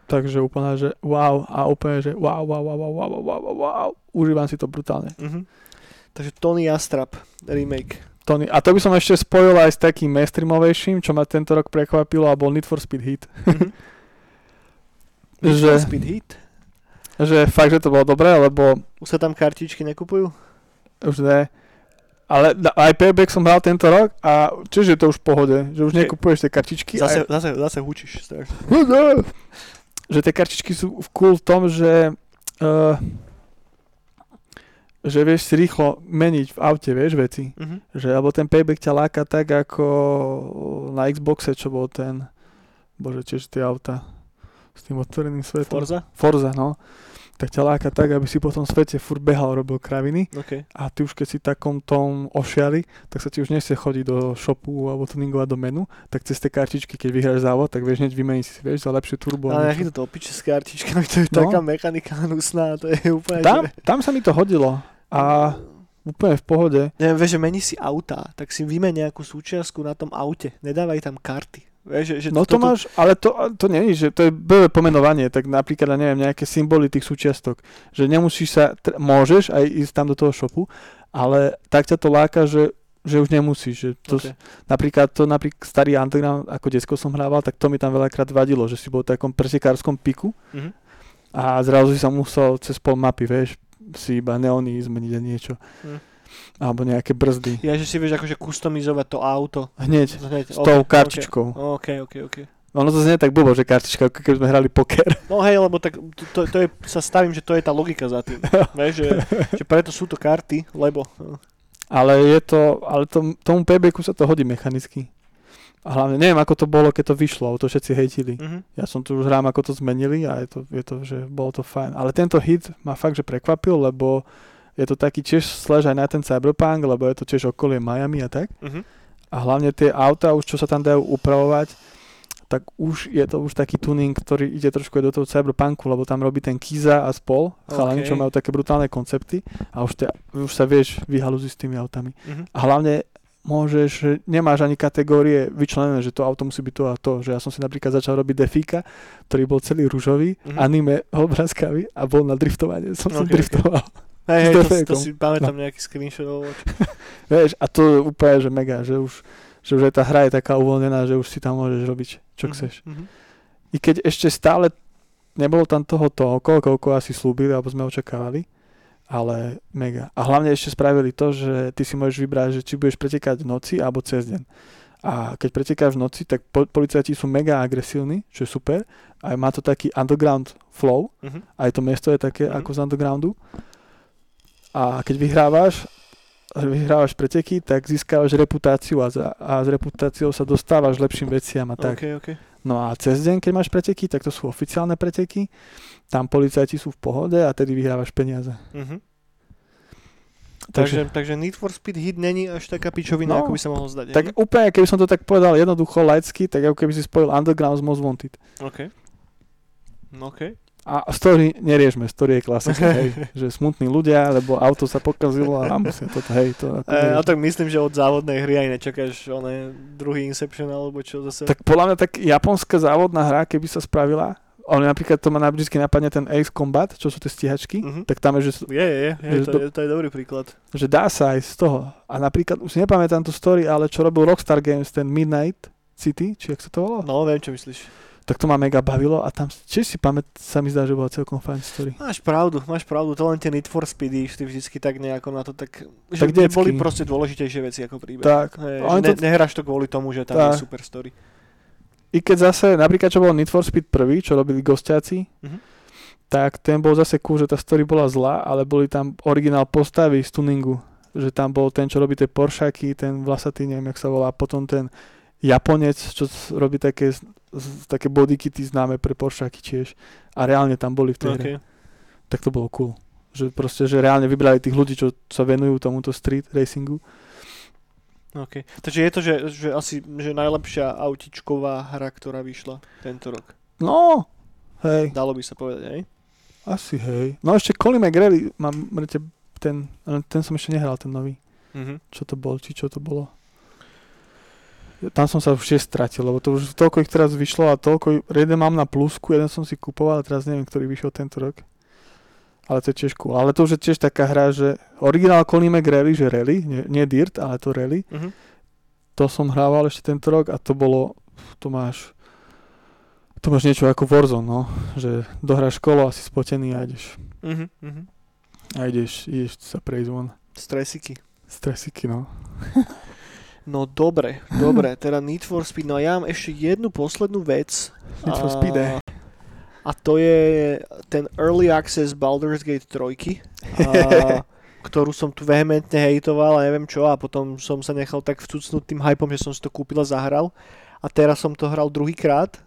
[SPEAKER 2] Takže úplne, že wow a úplne, že wow, wow, wow, wow, wow, wow, wow, wow. Užívam si to brutálne.
[SPEAKER 1] Mhm. Takže Tony Astrap remake.
[SPEAKER 2] Tony. A to by som ešte spojil aj s takým mainstreamovejším, čo ma tento rok prekvapilo a bol Need for Speed Heat.
[SPEAKER 1] Mhm. Need
[SPEAKER 2] Že-
[SPEAKER 1] for Speed Heat.
[SPEAKER 2] že fakt, že to bolo dobré, lebo
[SPEAKER 1] Už sa tam kartičky nekupujú?
[SPEAKER 2] už ne. Ale aj payback som hral tento rok a čiže je to už v pohode, že už nekupuješ tie kartičky.
[SPEAKER 1] Zase,
[SPEAKER 2] a,
[SPEAKER 1] zase, zase hučíš strašne.
[SPEAKER 2] že tie kartičky sú cool v tom, že uh, že vieš si rýchlo meniť v aute, vieš, veci.
[SPEAKER 1] Mhm.
[SPEAKER 2] Že, alebo ten payback ťa láka tak, ako na Xboxe, čo bol ten, bože, tiež tie auta s tým otvoreným svetom.
[SPEAKER 1] Forza?
[SPEAKER 2] Forza, no. Tak ťa láka tak, aby si po tom svete furt behal, robil kraviny
[SPEAKER 1] OK.
[SPEAKER 2] a ty už keď si takom tom ošiali, tak sa ti už nechce chodiť do shopu alebo tuningovať do menu, tak cez tie kartičky, keď vyhráš závod, tak vieš hneď vymeniť si, vieš, za lepšie turbo.
[SPEAKER 1] Ale
[SPEAKER 2] niečo.
[SPEAKER 1] nejaký to opiče s kartičkami, to je
[SPEAKER 2] No.
[SPEAKER 1] taká mechanika hnusná, to je úplne,
[SPEAKER 2] tam,
[SPEAKER 1] že...
[SPEAKER 2] tam sa mi to hodilo a úplne v pohode.
[SPEAKER 1] Neviem, vieš, že mení si auta, tak si vymen nejakú súčiastku na tom aute, nedávaj tam karty. Vieš, že, že
[SPEAKER 2] No to
[SPEAKER 1] toto-
[SPEAKER 2] máš, ale to, to nie je, že to je B pomenovanie, tak napríklad, neviem, nejaké symboly tých súčiastok, že nemusíš sa, tr- môžeš aj ísť tam do toho shopu, ale tak ťa to láka, že, že už nemusíš, že to,
[SPEAKER 1] OK.
[SPEAKER 2] napríklad to napríklad starý Underground, ako detsko som hrával, tak to mi tam veľakrát vadilo, že si bol v takom pretekárskom piku
[SPEAKER 1] Mhm.
[SPEAKER 2] a zrazu si sa musel cez pol mapy, vieš, si iba neóny zmeniť a niečo.
[SPEAKER 1] Mhm.
[SPEAKER 2] Alebo nejaké brzdy.
[SPEAKER 1] Ja, že si vieš akože customizovať to auto.
[SPEAKER 2] Hneď,
[SPEAKER 1] Hneď,
[SPEAKER 2] s tou kartičkou.
[SPEAKER 1] OK, OK, OK.
[SPEAKER 2] Ono to znie tak blbo, že kartička, ako keby sme hrali poker.
[SPEAKER 1] No hej, lebo tak to, to, to je, sa stavím, že to je tá logika za tým. Vieš, že, že preto sú to karty, lebo... no.
[SPEAKER 2] Ale je to, ale tom, tomu paybacku sa to hodí mechanicky. A hlavne neviem, ako to bolo, keď to vyšlo, to všetci hejtili.
[SPEAKER 1] Mhm.
[SPEAKER 2] Ja som tu už hrám, ako to zmenili a je to, je to, že bolo to fajn. Ale tento hit ma fakt, že prekvapil, lebo Je to taký tiež slash aj na ten cyberpunk, lebo je to tiež okolie Miami a tak.
[SPEAKER 1] Mhm.
[SPEAKER 2] A hlavne tie auta, už čo sa tam dajú upravovať, tak už je to už taký tuning, ktorý ide trošku aj do toho cyberpunku, lebo tam robí ten Kiza a spol, chalani,
[SPEAKER 1] OK.
[SPEAKER 2] čo majú také brutálne koncepty a už, te, už sa vieš vyhalúziť s tými autami.
[SPEAKER 1] Mhm.
[SPEAKER 2] A hlavne môžeš, nemáš ani kategórie vyčlenené, že to auto musí byť to a to, že ja som si napríklad začal robiť Defika, ktorý bol celý rúžový,
[SPEAKER 1] Mhm.
[SPEAKER 2] anime obrázkavý a bol na driftovanie, som
[SPEAKER 1] Ok,
[SPEAKER 2] sa
[SPEAKER 1] ok.
[SPEAKER 2] driftoval.
[SPEAKER 1] Hej,
[SPEAKER 2] S
[SPEAKER 1] hej, to, to si pamätám nejaký screenshot.
[SPEAKER 2] Vieš, a to je úplne, že mega, že už, že už aj tá hra je taká uvoľnená, že už si tam môžeš robiť, čo
[SPEAKER 1] Mhm,
[SPEAKER 2] chceš.
[SPEAKER 1] mhm.
[SPEAKER 2] I keď ešte stále nebolo tam toho toľko, koľko asi slúbili, alebo sme očakávali, ale mega. A hlavne ešte spravili to, že ty si môžeš vybrať, že či budeš pretekať v noci alebo cez deň. A keď pretekáš v noci, tak po- policajti sú mega agresívni, čo je super. A má to taký underground flow,
[SPEAKER 1] Mhm.
[SPEAKER 2] aj to miesto je také
[SPEAKER 1] Mhm.
[SPEAKER 2] ako z undergroundu. A keď vyhrávaš, vyhrávaš preteky, tak získavaš reputáciu a, za, a s reputáciou sa dostávaš lepším veciam a tak.
[SPEAKER 1] OK, OK.
[SPEAKER 2] No a cez deň, keď máš preteky, tak to sú oficiálne preteky. Tam policajti sú v pohode a tedy vyhrávaš peniaze.
[SPEAKER 1] Mhm.
[SPEAKER 2] Takže,
[SPEAKER 1] Takže, takže Need for Speed hit není až taká pičovina,
[SPEAKER 2] No,
[SPEAKER 1] ako by sa mohol zdať.
[SPEAKER 2] tak úplne, keby som to tak povedal jednoducho, laicky, tak ako keby si spojil Underground s Most Wanted.
[SPEAKER 1] OK. OK.
[SPEAKER 2] A story neriešme, story je klasika, hej, že smutní ľudia, lebo auto sa pokazilo a musia toto, hej, to ako
[SPEAKER 1] E, no tak myslím, že od závodnej hry aj nečakáš oné druhý Inception alebo čo zase.
[SPEAKER 2] Tak podľa mňa tak japonská závodná hra, keby sa spravila, ale napríklad to ma na- napadne ten Ace Combat, čo sú tie stíhačky,
[SPEAKER 1] Mhm.
[SPEAKER 2] tak tam je, že
[SPEAKER 1] Je, je, je, je,
[SPEAKER 2] že
[SPEAKER 1] to, je, to je dobrý príklad.
[SPEAKER 2] že dá sa aj z toho. A napríklad, už nepamätám tú story, ale čo robil Rockstar Games, ten Midnight City, či jak sa to volalo,
[SPEAKER 1] No, viem, čo myslíš.
[SPEAKER 2] tak to ma mega bavilo a tam tiež si pamät, sa mi zdá, že bola celkom fajn story.
[SPEAKER 1] Máš pravdu, máš pravdu, to len tie Need for Speedy išli vždycky tak nejako na to tak, že
[SPEAKER 2] Tak
[SPEAKER 1] boli proste dôležitejšie veci ako príbeh.
[SPEAKER 2] Tak,
[SPEAKER 1] Hej, ne,
[SPEAKER 2] to-
[SPEAKER 1] nehráš to kvôli tomu, že tam je
[SPEAKER 2] Tak.
[SPEAKER 1] super story.
[SPEAKER 2] I keď zase, napríklad čo bol Need for Speed prvý, čo robili gostiaci,
[SPEAKER 1] Mhm.
[SPEAKER 2] tak ten bol zase cool, že tá story bola zlá, ale boli tam originál postavy z tuningu. Že tam bol ten, čo robí tie Poršaky, ten vlasatý, neviem, jak sa volá, potom ten Japonec, čo robí také, také bodykity známe pre Poršaky tiež. A reálne tam boli v tej hre.
[SPEAKER 1] Okay.
[SPEAKER 2] tak to bolo cool. Že proste, že reálne vybrali tých ľudí, čo sa venujú tomuto street racingu.
[SPEAKER 1] Okay. Takže je to, že, že asi že najlepšia autičková hra, ktorá vyšla tento rok.
[SPEAKER 2] No, hej,
[SPEAKER 1] Dalo by sa povedať, hej?
[SPEAKER 2] asi hej. No ešte Colin McRae, mám ten, ten som ešte nehral, ten nový.
[SPEAKER 1] Mhm.
[SPEAKER 2] Čo to bol, či čo to bolo. Tam som sa už tiež stratil, lebo to už toľko ich teraz vyšlo a toľko, jeden mám na plusku, jeden som si kupoval a teraz neviem, ktorý vyšiel tento rok. Ale to je tiež cool. Ale to už je tiež taká hra, že originál Colin McRae, že rally, nie, nie Dirt, ale to rally.
[SPEAKER 1] Mhm.
[SPEAKER 2] to som hrával ešte tento rok a to bolo, to máš, to máš niečo ako Warzone, no, že dohráš kolo a si spotený a ideš,
[SPEAKER 1] Mhm. Mhm.
[SPEAKER 2] a ideš, ideš sa prejsť von.
[SPEAKER 1] Stresiky.
[SPEAKER 2] Stresiky, no.
[SPEAKER 1] No dobre, dobre, teda Need for Speed. No a ja mám ešte jednu poslednú vec.
[SPEAKER 2] Need for
[SPEAKER 1] A-
[SPEAKER 2] Speed, eh?
[SPEAKER 1] A to je ten Early Access Baldur's Gate 3, a, ktorú som tu vehementne hejtoval a neviem čo a potom som sa nechal tak vcucnúť tým hypom, že som si to kúpil a zahral. A teraz som to hral druhýkrát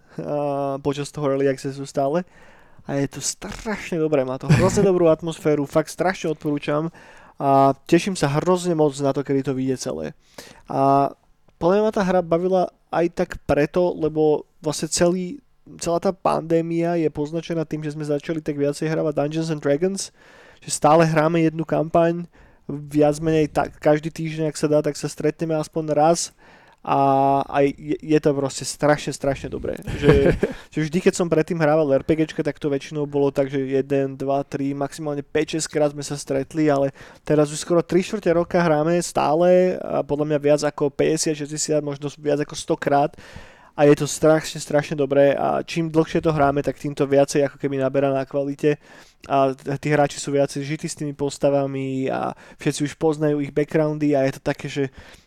[SPEAKER 1] počas toho Early Accessu stále. A je to strašne dobré, má to hrozne dobrú atmosféru, fakt strašne odporúčam a teším sa hrozne moc na to, kedy to vyjde celé. A podľa mňa ma tá hra bavila aj tak preto, lebo vlastne celý, celá tá pandémia je poznačená tým, že sme začali tak viacej hrávať Dungeons and Dragons, že stále hráme jednu kampaň, viac menej tak, každý týždeň, ak sa dá, tak sa stretneme aspoň raz a aj je, je to proste strašne, strašne dobré. Že, že vždy, keď som predtým hrával RPGčka, tak to väčšinou bolo tak, že 1, 2, 3, maximálne 5-6 krát sme sa stretli, ale teraz už skoro 3 čtvrte roka hráme stále a podľa mňa viac ako 50, 60, možno viac ako 100 krát a je to strašne, strašne dobré a čím dlhšie to hráme, tak týmto viacej ako keby naberá na kvalite a tí hráči sú viacej žití s tými postavami a všetci už poznajú ich backgroundy a je to také, že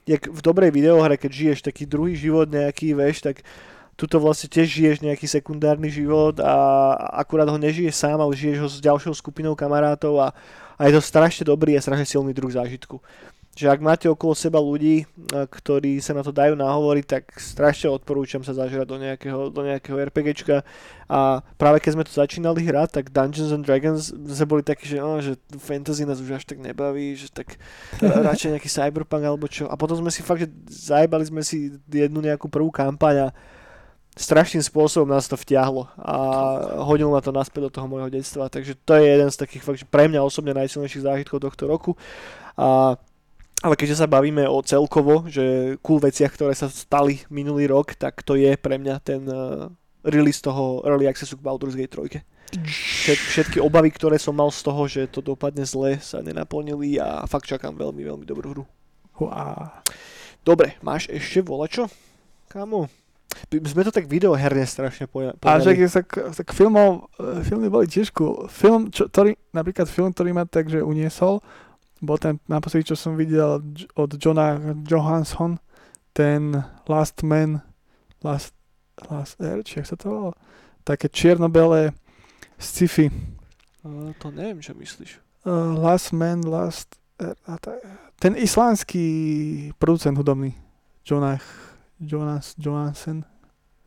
[SPEAKER 1] jak v dobrej videohre, keď žiješ taký druhý život nejaký, vieš, tak tuto vlastne tiež žiješ nejaký sekundárny život a akurát ho nežiješ sám, ale žiješ ho s ďalšou skupinou kamarátov a, a je to strašne dobrý a strašne silný druh zážitku. Že ak máte okolo seba ľudí, e, ktorí sa na to dajú nahovoriť, tak strašne odporúčam sa zažerať do nejakého, do nejakého RPGčka a práve keď sme to začínali hrať, tak Dungeons and Dragons sme boli takí, že, oh, že fantasy nás už až tak nebaví, že tak radšej nejaký cyberpunk alebo čo. A potom sme si fakt, že zajebali sme si jednu nejakú prvú kampaň a strašným spôsobom nás to vtiahlo a hodil ma to naspäť do toho môjho detstva, takže to je jeden z takých fakt, že pre mňa osobne najsilnejších zážitkov tohto roku. A ale keďže sa bavíme o celkovo, že cool veciach, ktoré sa stali minulý rok, tak to je pre mňa ten uh, release toho Early Accessu k Baldur's Gate 3. Všet, všetky obavy, ktoré som mal z toho, že to dopadne zle, sa nenaplnili a fakt čakám veľmi, veľmi dobrú hru.
[SPEAKER 2] Wow.
[SPEAKER 1] Dobre, máš ešte volačo? Kamo? Sme to tak videoherne strašne poňali.
[SPEAKER 2] A že tak, tak filmov, e, filmy boli tiež cool. Film, čo, ktorý, napríklad film, ktorý ma takže uniesol, bol ten naposledy, čo som videl od Johna Johansson, ten Last Man, Last, Last či jak sa to volalo? Také čiernobelé sci-fi.
[SPEAKER 1] Uh, to neviem, čo myslíš.
[SPEAKER 2] Uh, last Man, Last ta, ten islandský producent hudobný, Jonah, Jonas Johansson,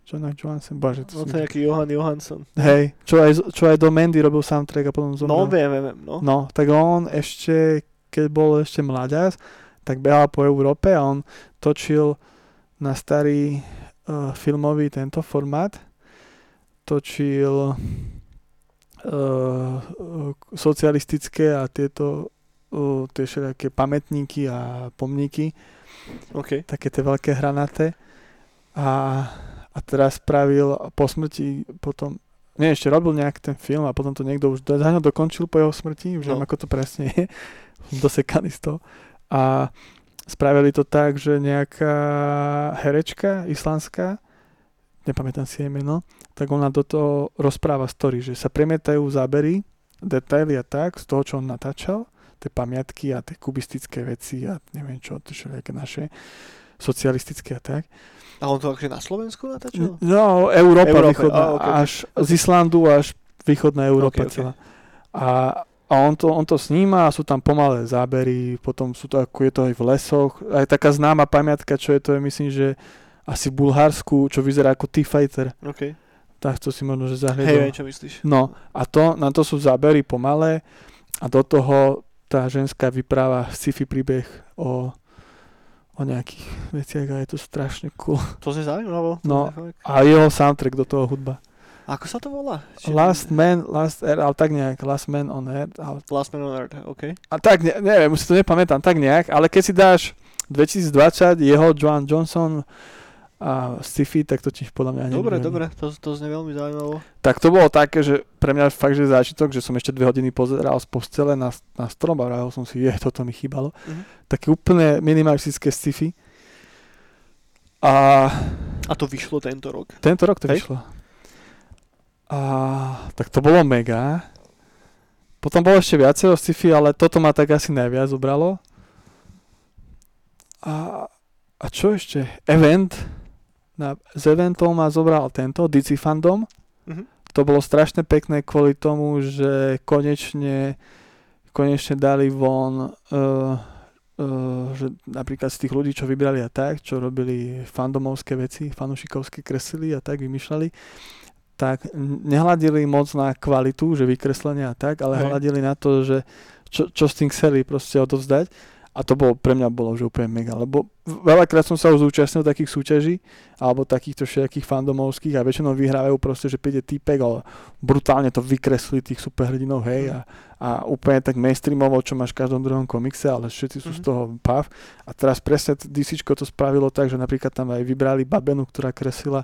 [SPEAKER 2] Jonah Johansson, bože.
[SPEAKER 1] To no to je nejaký Johan Johansson.
[SPEAKER 2] Hej, čo aj, čo aj do Mandy robil soundtrack a potom zomrel.
[SPEAKER 1] No, viem, viem, no.
[SPEAKER 2] No, tak on ešte, keď bol ešte mladias, tak behal po Európe a on točil na starý uh, filmový tento formát. Točil uh, socialistické a tieto uh, tie všetké pamätníky a pomníky.
[SPEAKER 1] Okay.
[SPEAKER 2] Také tie veľké hranaté. A, a teraz spravil po smrti potom nie, ešte robil nejak ten film a potom to niekto už za dokončil po jeho smrti, už no. ako to presne je, dosekaný z toho. A spravili to tak, že nejaká herečka islandská, nepamätám si jej meno, tak ona do toho rozpráva story, že sa premietajú zábery, detaily a tak z toho, čo on natáčal, tie pamiatky a tie kubistické veci a neviem čo, to všetky naše socialistické a tak.
[SPEAKER 1] A on to akože na Slovensku natáčal?
[SPEAKER 2] No, Európa,
[SPEAKER 1] Európe,
[SPEAKER 2] východná,
[SPEAKER 1] oh, okay,
[SPEAKER 2] až z Islandu až východná Európa
[SPEAKER 1] okay,
[SPEAKER 2] celá. A, a on, to, on to sníma a sú tam pomalé zábery, potom sú to, ako je to aj v lesoch. Aj taká známa pamiatka, čo je to, je, myslím, že asi v Bulharsku, čo vyzerá ako T-Fighter.
[SPEAKER 1] Okay.
[SPEAKER 2] Tak to si možno, že zahľadol.
[SPEAKER 1] Hej, čo myslíš.
[SPEAKER 2] No, a to, na to sú zábery pomalé a do toho tá ženská vypráva sci-fi príbeh o o nejakých veciach a je to strašne cool.
[SPEAKER 1] To si zaujímavo.
[SPEAKER 2] No a jeho soundtrack do toho hudba.
[SPEAKER 1] Ako sa to volá?
[SPEAKER 2] Či... Last Man, Last Air, ale tak nejak, Last Man on Earth. Ale...
[SPEAKER 1] Last Man on Earth, OK.
[SPEAKER 2] A tak, ne, neviem, už si to nepamätám, tak nejak, ale keď si dáš 2020 jeho Joan Johnson a sci-fi, tak to tiež podľa mňa
[SPEAKER 1] neviem. Dobre, dobre, to, to znie veľmi zaujímavo.
[SPEAKER 2] Tak to bolo také, že pre mňa fakt, že zážitok, že som ešte dve hodiny pozeral z postele na, na strom a vravil som si, je, toto mi chýbalo. Mm-hmm. Také úplne minimalistické sci-fi. A...
[SPEAKER 1] a to vyšlo tento rok?
[SPEAKER 2] Tento rok to Hej? vyšlo. A tak to bolo mega. Potom bolo ešte viacero sci-fi, ale toto ma tak asi najviac zobralo. A, a čo ešte? Event na, eventom ma zobral tento, DC Fandom. Mm-hmm. To bolo strašne pekné kvôli tomu, že konečne, konečne dali von, uh, uh, že napríklad z tých ľudí, čo vybrali a tak, čo robili fandomovské veci, fanušikovské kreslili a tak vymýšľali, tak nehľadili moc na kvalitu, že vykreslenia a tak, ale Hej. hľadili na to, že čo, čo s tým chceli proste odovzdať a to bolo, pre mňa bolo že úplne mega, lebo veľakrát som sa už zúčastnil takých súťaží, alebo takýchto všetkých fandomovských a väčšinou vyhrávajú proste, že príde týpek, ale brutálne to vykreslí tých superhrdinov, hej, a, a úplne tak mainstreamovo, čo máš v každom druhom komikse, ale všetci sú mm-hmm. z mhm. toho pav. A teraz presne DC to spravilo tak, že napríklad tam aj vybrali babenu, ktorá kreslila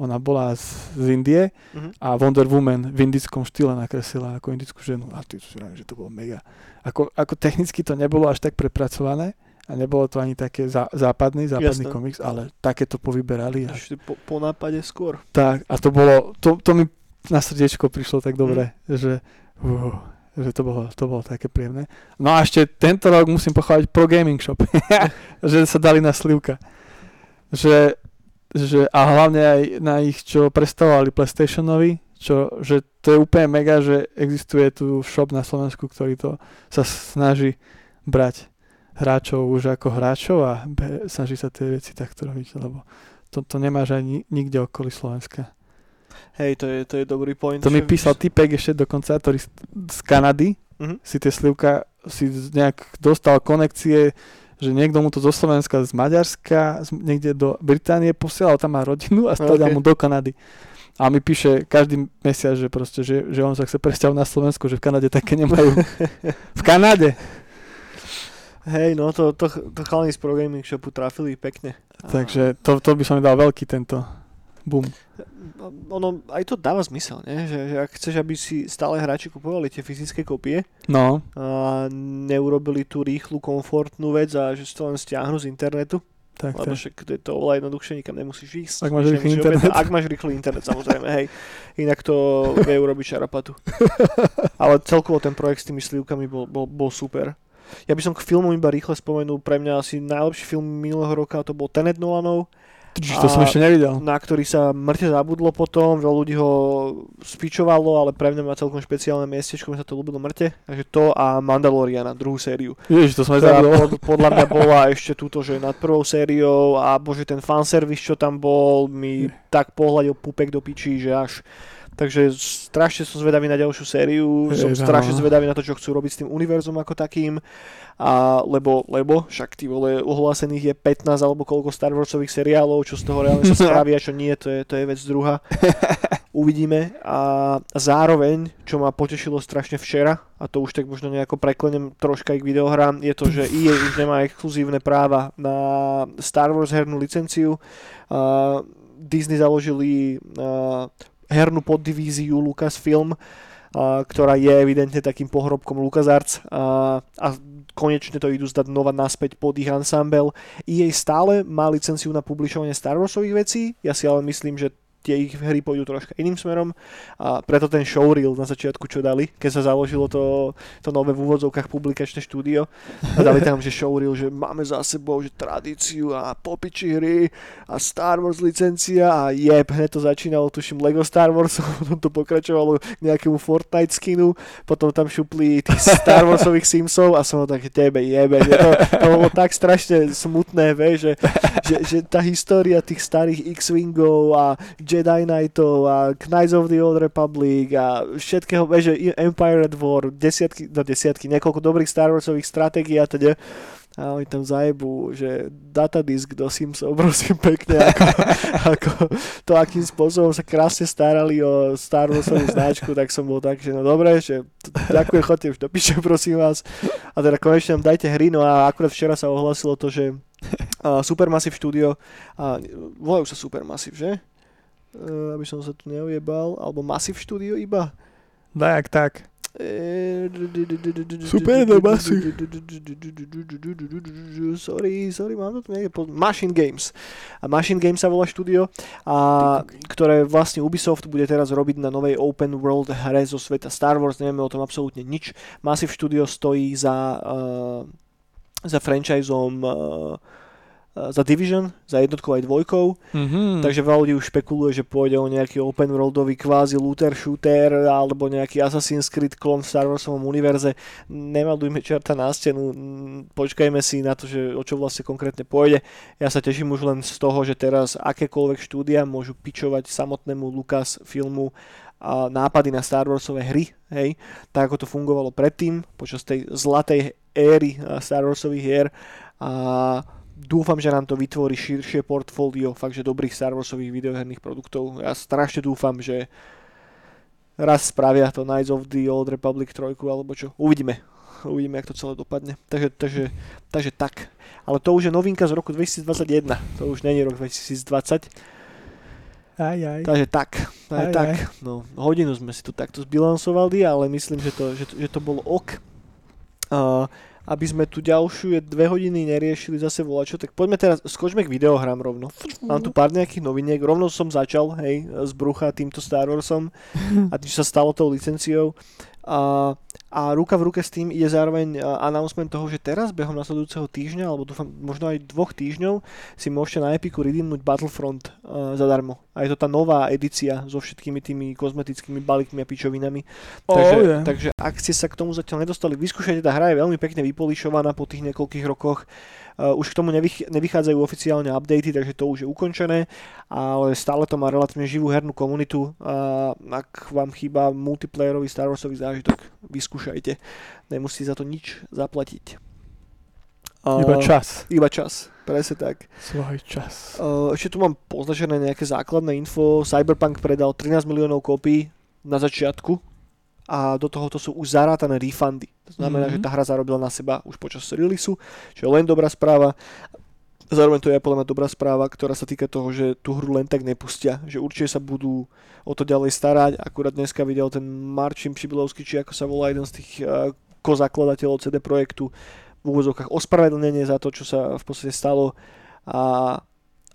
[SPEAKER 2] ona bola z, z Indie mm-hmm. a Wonder Woman v indickom štýle nakreslila ako indickú ženu a ty si že to bolo mega. Ako, ako technicky to nebolo až tak prepracované a nebolo to ani také zá, západný, západný Jasne. komiks, ale také to povyberali.
[SPEAKER 1] A... Po, po nápade skôr.
[SPEAKER 2] Tak a to bolo, to, to mi na srdiečko prišlo tak dobre, mm. že, uh, že to bolo, to bolo také príjemné. No a ešte tento rok musím pochváliť Pro Gaming Shop, že sa dali na slivka. Že že, a hlavne aj na ich, čo predstavovali PlayStationovi, čo, že to je úplne mega, že existuje tu shop na Slovensku, ktorý to sa snaží brať hráčov už ako hráčov a B, snaží sa tie veci takto robiť, lebo to, to nemáš ani nikde okolí Slovenska.
[SPEAKER 1] Hej, to je, to je dobrý point.
[SPEAKER 2] To mi písal typek ešte dokonca, ktorý z, Kanady,
[SPEAKER 1] Mhm.
[SPEAKER 2] si tie slivka, si nejak dostal konekcie, že niekto mu to zo Slovenska, z Maďarska, z, niekde do Británie posielal, tam má rodinu a stadiaľ
[SPEAKER 1] Ok.
[SPEAKER 2] mu do Kanady. A mi píše každý mesiac, že proste, že, že on sa chce presťahovať na Slovensku, že v Kanade také nemajú. v Kanade!
[SPEAKER 1] Hej, no to, to, to chalani z Pro Gaming Shopu trafili pekne.
[SPEAKER 2] Takže to, to by som mi dal veľký tento boom.
[SPEAKER 1] ono aj to dáva zmysel, nie? Že, že ak chceš, aby si stále hráči kupovali tie fyzické kopie
[SPEAKER 2] No,
[SPEAKER 1] a neurobili tú rýchlu, komfortnú vec a že si to len stiahnu z internetu,
[SPEAKER 2] tak
[SPEAKER 1] lebo však to je to oveľa jednoduchšie, nikam nemusíš ísť.
[SPEAKER 2] Ak máš rýchly internet.
[SPEAKER 1] objednať. Ak máš rýchly internet, samozrejme, hej. Inak to vie urobiť šarapatu. Ale celkovo ten projekt s tými slivkami bol, bol, bol super. Ja by som k filmu iba rýchle spomenul, pre mňa asi najlepší film minulého roka, to bol Tenet Nolanov,
[SPEAKER 2] Čiže to som ešte nevidel.
[SPEAKER 1] na ktorý sa mŕte zabudlo potom, veľa ľudí ho spičovalo, ale pre mňa má celkom špeciálne miestečko, mi sa to ľúbilo mŕte. Takže to a Mandaloriana, druhú sériu.
[SPEAKER 2] Ježiš, to som aj zabudol.
[SPEAKER 1] pod, podľa mňa bola ešte túto, že nad prvou sériou a bože ten fanservice, čo tam bol, mi tak pohľadil pupek do pičí, že až Takže strašne som zvedavý na ďalšiu sériu, som strašne zvedavý na to, čo chcú robiť s tým univerzum ako takým. A lebo, lebo, však ty vole, ohlásených je 15 alebo koľko Star Warsových seriálov, čo z toho reálne sa spraví a čo nie, to je, to je vec druhá. Uvidíme. A zároveň, čo ma potešilo strašne včera, a to už tak možno nejako preklenem troška k videohrám, je to, že EA už nemá exkluzívne práva na Star Wars hernú licenciu. A Disney založili a, hernú poddivíziu Lucasfilm, ktorá je evidentne takým pohrobkom LucasArts a, a konečne to idú zdať znova naspäť pod ich ensemble. EA stále má licenciu na publišovanie Star Warsových vecí, ja si ale myslím, že tie ich hry pôjdu troška iným smerom a preto ten showreel na začiatku, čo dali, keď sa založilo to, to nové v úvodzovkách publikačné štúdio a dali tam, že showreel, že máme za sebou že tradíciu a popiči hry a Star Wars licencia a jeb, hneď to začínalo, tuším, Lego Star Wars, potom to pokračovalo nejakému Fortnite skinu, potom tam šupli tých Star Warsových Simsov a som tak tebe jebe, že to, to bolo tak strašne smutné, vieš, že, že, že tá história tých starých X-Wingov a Jedi Knightov a Knights of the Old Republic a všetkého, že Empire at War, desiatky, no desiatky, niekoľko dobrých Star Warsových stratégií a teda a oni tam zajebu, že datadisk do Simsov, prosím pekne, ako, ako to, akým spôsobom sa krásne starali o Star Warsovú značku, tak som bol tak, že no dobre, že t- ďakujem, chodte už do prosím vás. A teda konečne nám dajte hry, no a akurát včera sa ohlasilo to, že uh, Supermassive Studio, a volajú sa Supermassive, že? Uh, aby som sa tu neujebal, alebo Massive Studio iba.
[SPEAKER 2] Dajak tak.
[SPEAKER 1] Super,
[SPEAKER 2] no, Massive.
[SPEAKER 1] Sorry, sorry, mám to tu niekde pod... Machine Games. A Machine Games sa volá štúdio, a, ktoré vlastne Ubisoft bude teraz robiť na novej open world hre zo sveta Star Wars, nevieme o tom absolútne nič. Massive Studio stojí za, uh, za franchiseom uh, za Division, za jednotkou aj dvojkou.
[SPEAKER 2] Mm-hmm.
[SPEAKER 1] Takže veľa ľudí už špekuluje, že pôjde o nejaký open worldový kvázi looter shooter alebo nejaký Assassin's Creed klon v Star Warsovom univerze. Nemalujme čerta na stenu, počkajme si na to, že o čo vlastne konkrétne pôjde. Ja sa teším už len z toho, že teraz akékoľvek štúdia môžu pičovať samotnému Lucas filmu a nápady na Star Warsové hry, hej, tak ako to fungovalo predtým, počas tej zlatej éry a Star Warsových hier a dúfam, že nám to vytvorí širšie portfólio fakt, že dobrých Star Warsových videoherných produktov. Ja strašne dúfam, že raz spravia to Knights of the Old Republic 3 alebo čo. Uvidíme. Uvidíme, jak to celé dopadne. Takže, takže, takže tak. Ale to už je novinka z roku 2021. To už není rok 2020.
[SPEAKER 2] Aj, aj.
[SPEAKER 1] Takže tak. Aj,
[SPEAKER 2] Aj,
[SPEAKER 1] tak.
[SPEAKER 2] aj.
[SPEAKER 1] No, hodinu sme si tu takto zbilansovali, ale myslím, že to, že to, že to bolo ok. Uh, aby sme tu ďalšiu dve hodiny neriešili zase volačo, tak poďme teraz, skočme k videohrám rovno. Mám tu pár nejakých noviniek, rovno som začal, hej, z brucha týmto Star Warsom a tým, sa stalo tou licenciou. A, a ruka v ruke s tým je zároveň uh, announcement toho, že teraz behom nasledujúceho týždňa, alebo dúfam možno aj dvoch týždňov, si môžete na Epiku redeemnúť Battlefront uh, zadarmo. A je to tá nová edícia so všetkými tými kozmetickými balíkmi a pičovinami.
[SPEAKER 2] Oh,
[SPEAKER 1] takže,
[SPEAKER 2] yeah.
[SPEAKER 1] takže ak ste sa k tomu zatiaľ nedostali, vyskúšajte, tá hra je veľmi pekne vypolišovaná po tých niekoľkých rokoch. Uh, už k tomu nevych- nevychádzajú oficiálne updaty, takže to už je ukončené, ale stále to má relatívne živú hernú komunitu. Uh, ak vám chýba multiplayerový Star Warsový zážitok, vyskúšajte. Nemusí za to nič zaplatiť. Uh,
[SPEAKER 2] Iba čas.
[SPEAKER 1] Iba čas, presne tak.
[SPEAKER 2] Svoj čas.
[SPEAKER 1] Uh, ešte tu mám poznačené nejaké základné info. Cyberpunk predal 13 miliónov kópií na začiatku a do tohoto sú už zarátané refundy. To znamená,
[SPEAKER 2] Mhm.
[SPEAKER 1] že tá hra zarobila na seba už počas releaseu, čo je len dobrá správa. Zároveň to je podľa mňa dobrá správa, ktorá sa týka toho, že tú hru len tak nepustia, že určite sa budú o to ďalej starať. Akurát dneska videl ten Marčin Přibilovský, či ako sa volá jeden z tých uh, kozakladateľov CD Projektu, v úvozovkách ospravedlnenie za to, čo sa v podstate stalo. A,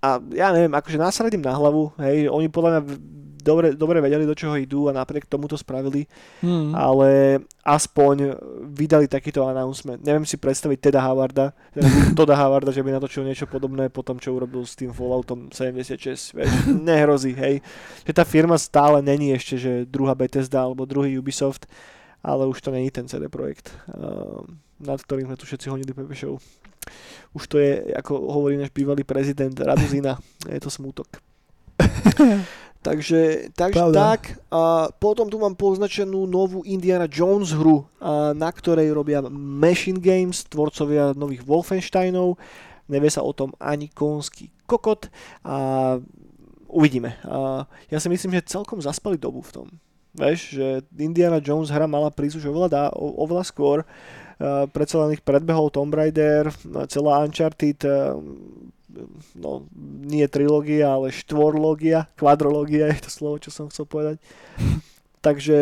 [SPEAKER 1] a ja neviem, akože nasadím na hlavu, hej, oni podľa mňa dobre, dobre vedeli, do čoho idú a napriek tomu to spravili,
[SPEAKER 2] Mm.
[SPEAKER 1] ale aspoň vydali takýto announcement. Neviem si predstaviť Teda Howarda, teda Toda Howarda, že by natočil niečo podobné po tom, čo urobil s tým Falloutom 76, vieš, nehrozí, hej. Že tá firma stále není ešte, že druhá Bethesda alebo druhý Ubisoft, ale už to není ten CD projekt, uh, nad ktorým sme tu všetci honili Pepe Show. Už to je, ako hovorí náš bývalý prezident Raduzina, je to smútok. Takže, takže
[SPEAKER 2] Pravda.
[SPEAKER 1] tak. A potom tu mám poznačenú novú Indiana Jones hru, a na ktorej robia Machine Games, tvorcovia nových Wolfensteinov. Nevie sa o tom ani konský kokot. A uvidíme. A ja si myslím, že celkom zaspali dobu v tom. Vieš, že Indiana Jones hra mala prísť už oveľa, dá, o, oveľa skôr. Uh, predsa len ich predbehol Tomb Raider, celá Uncharted, uh, no nie trilógia, ale štvorlógia, kvadrológia je to slovo, čo som chcel povedať. Takže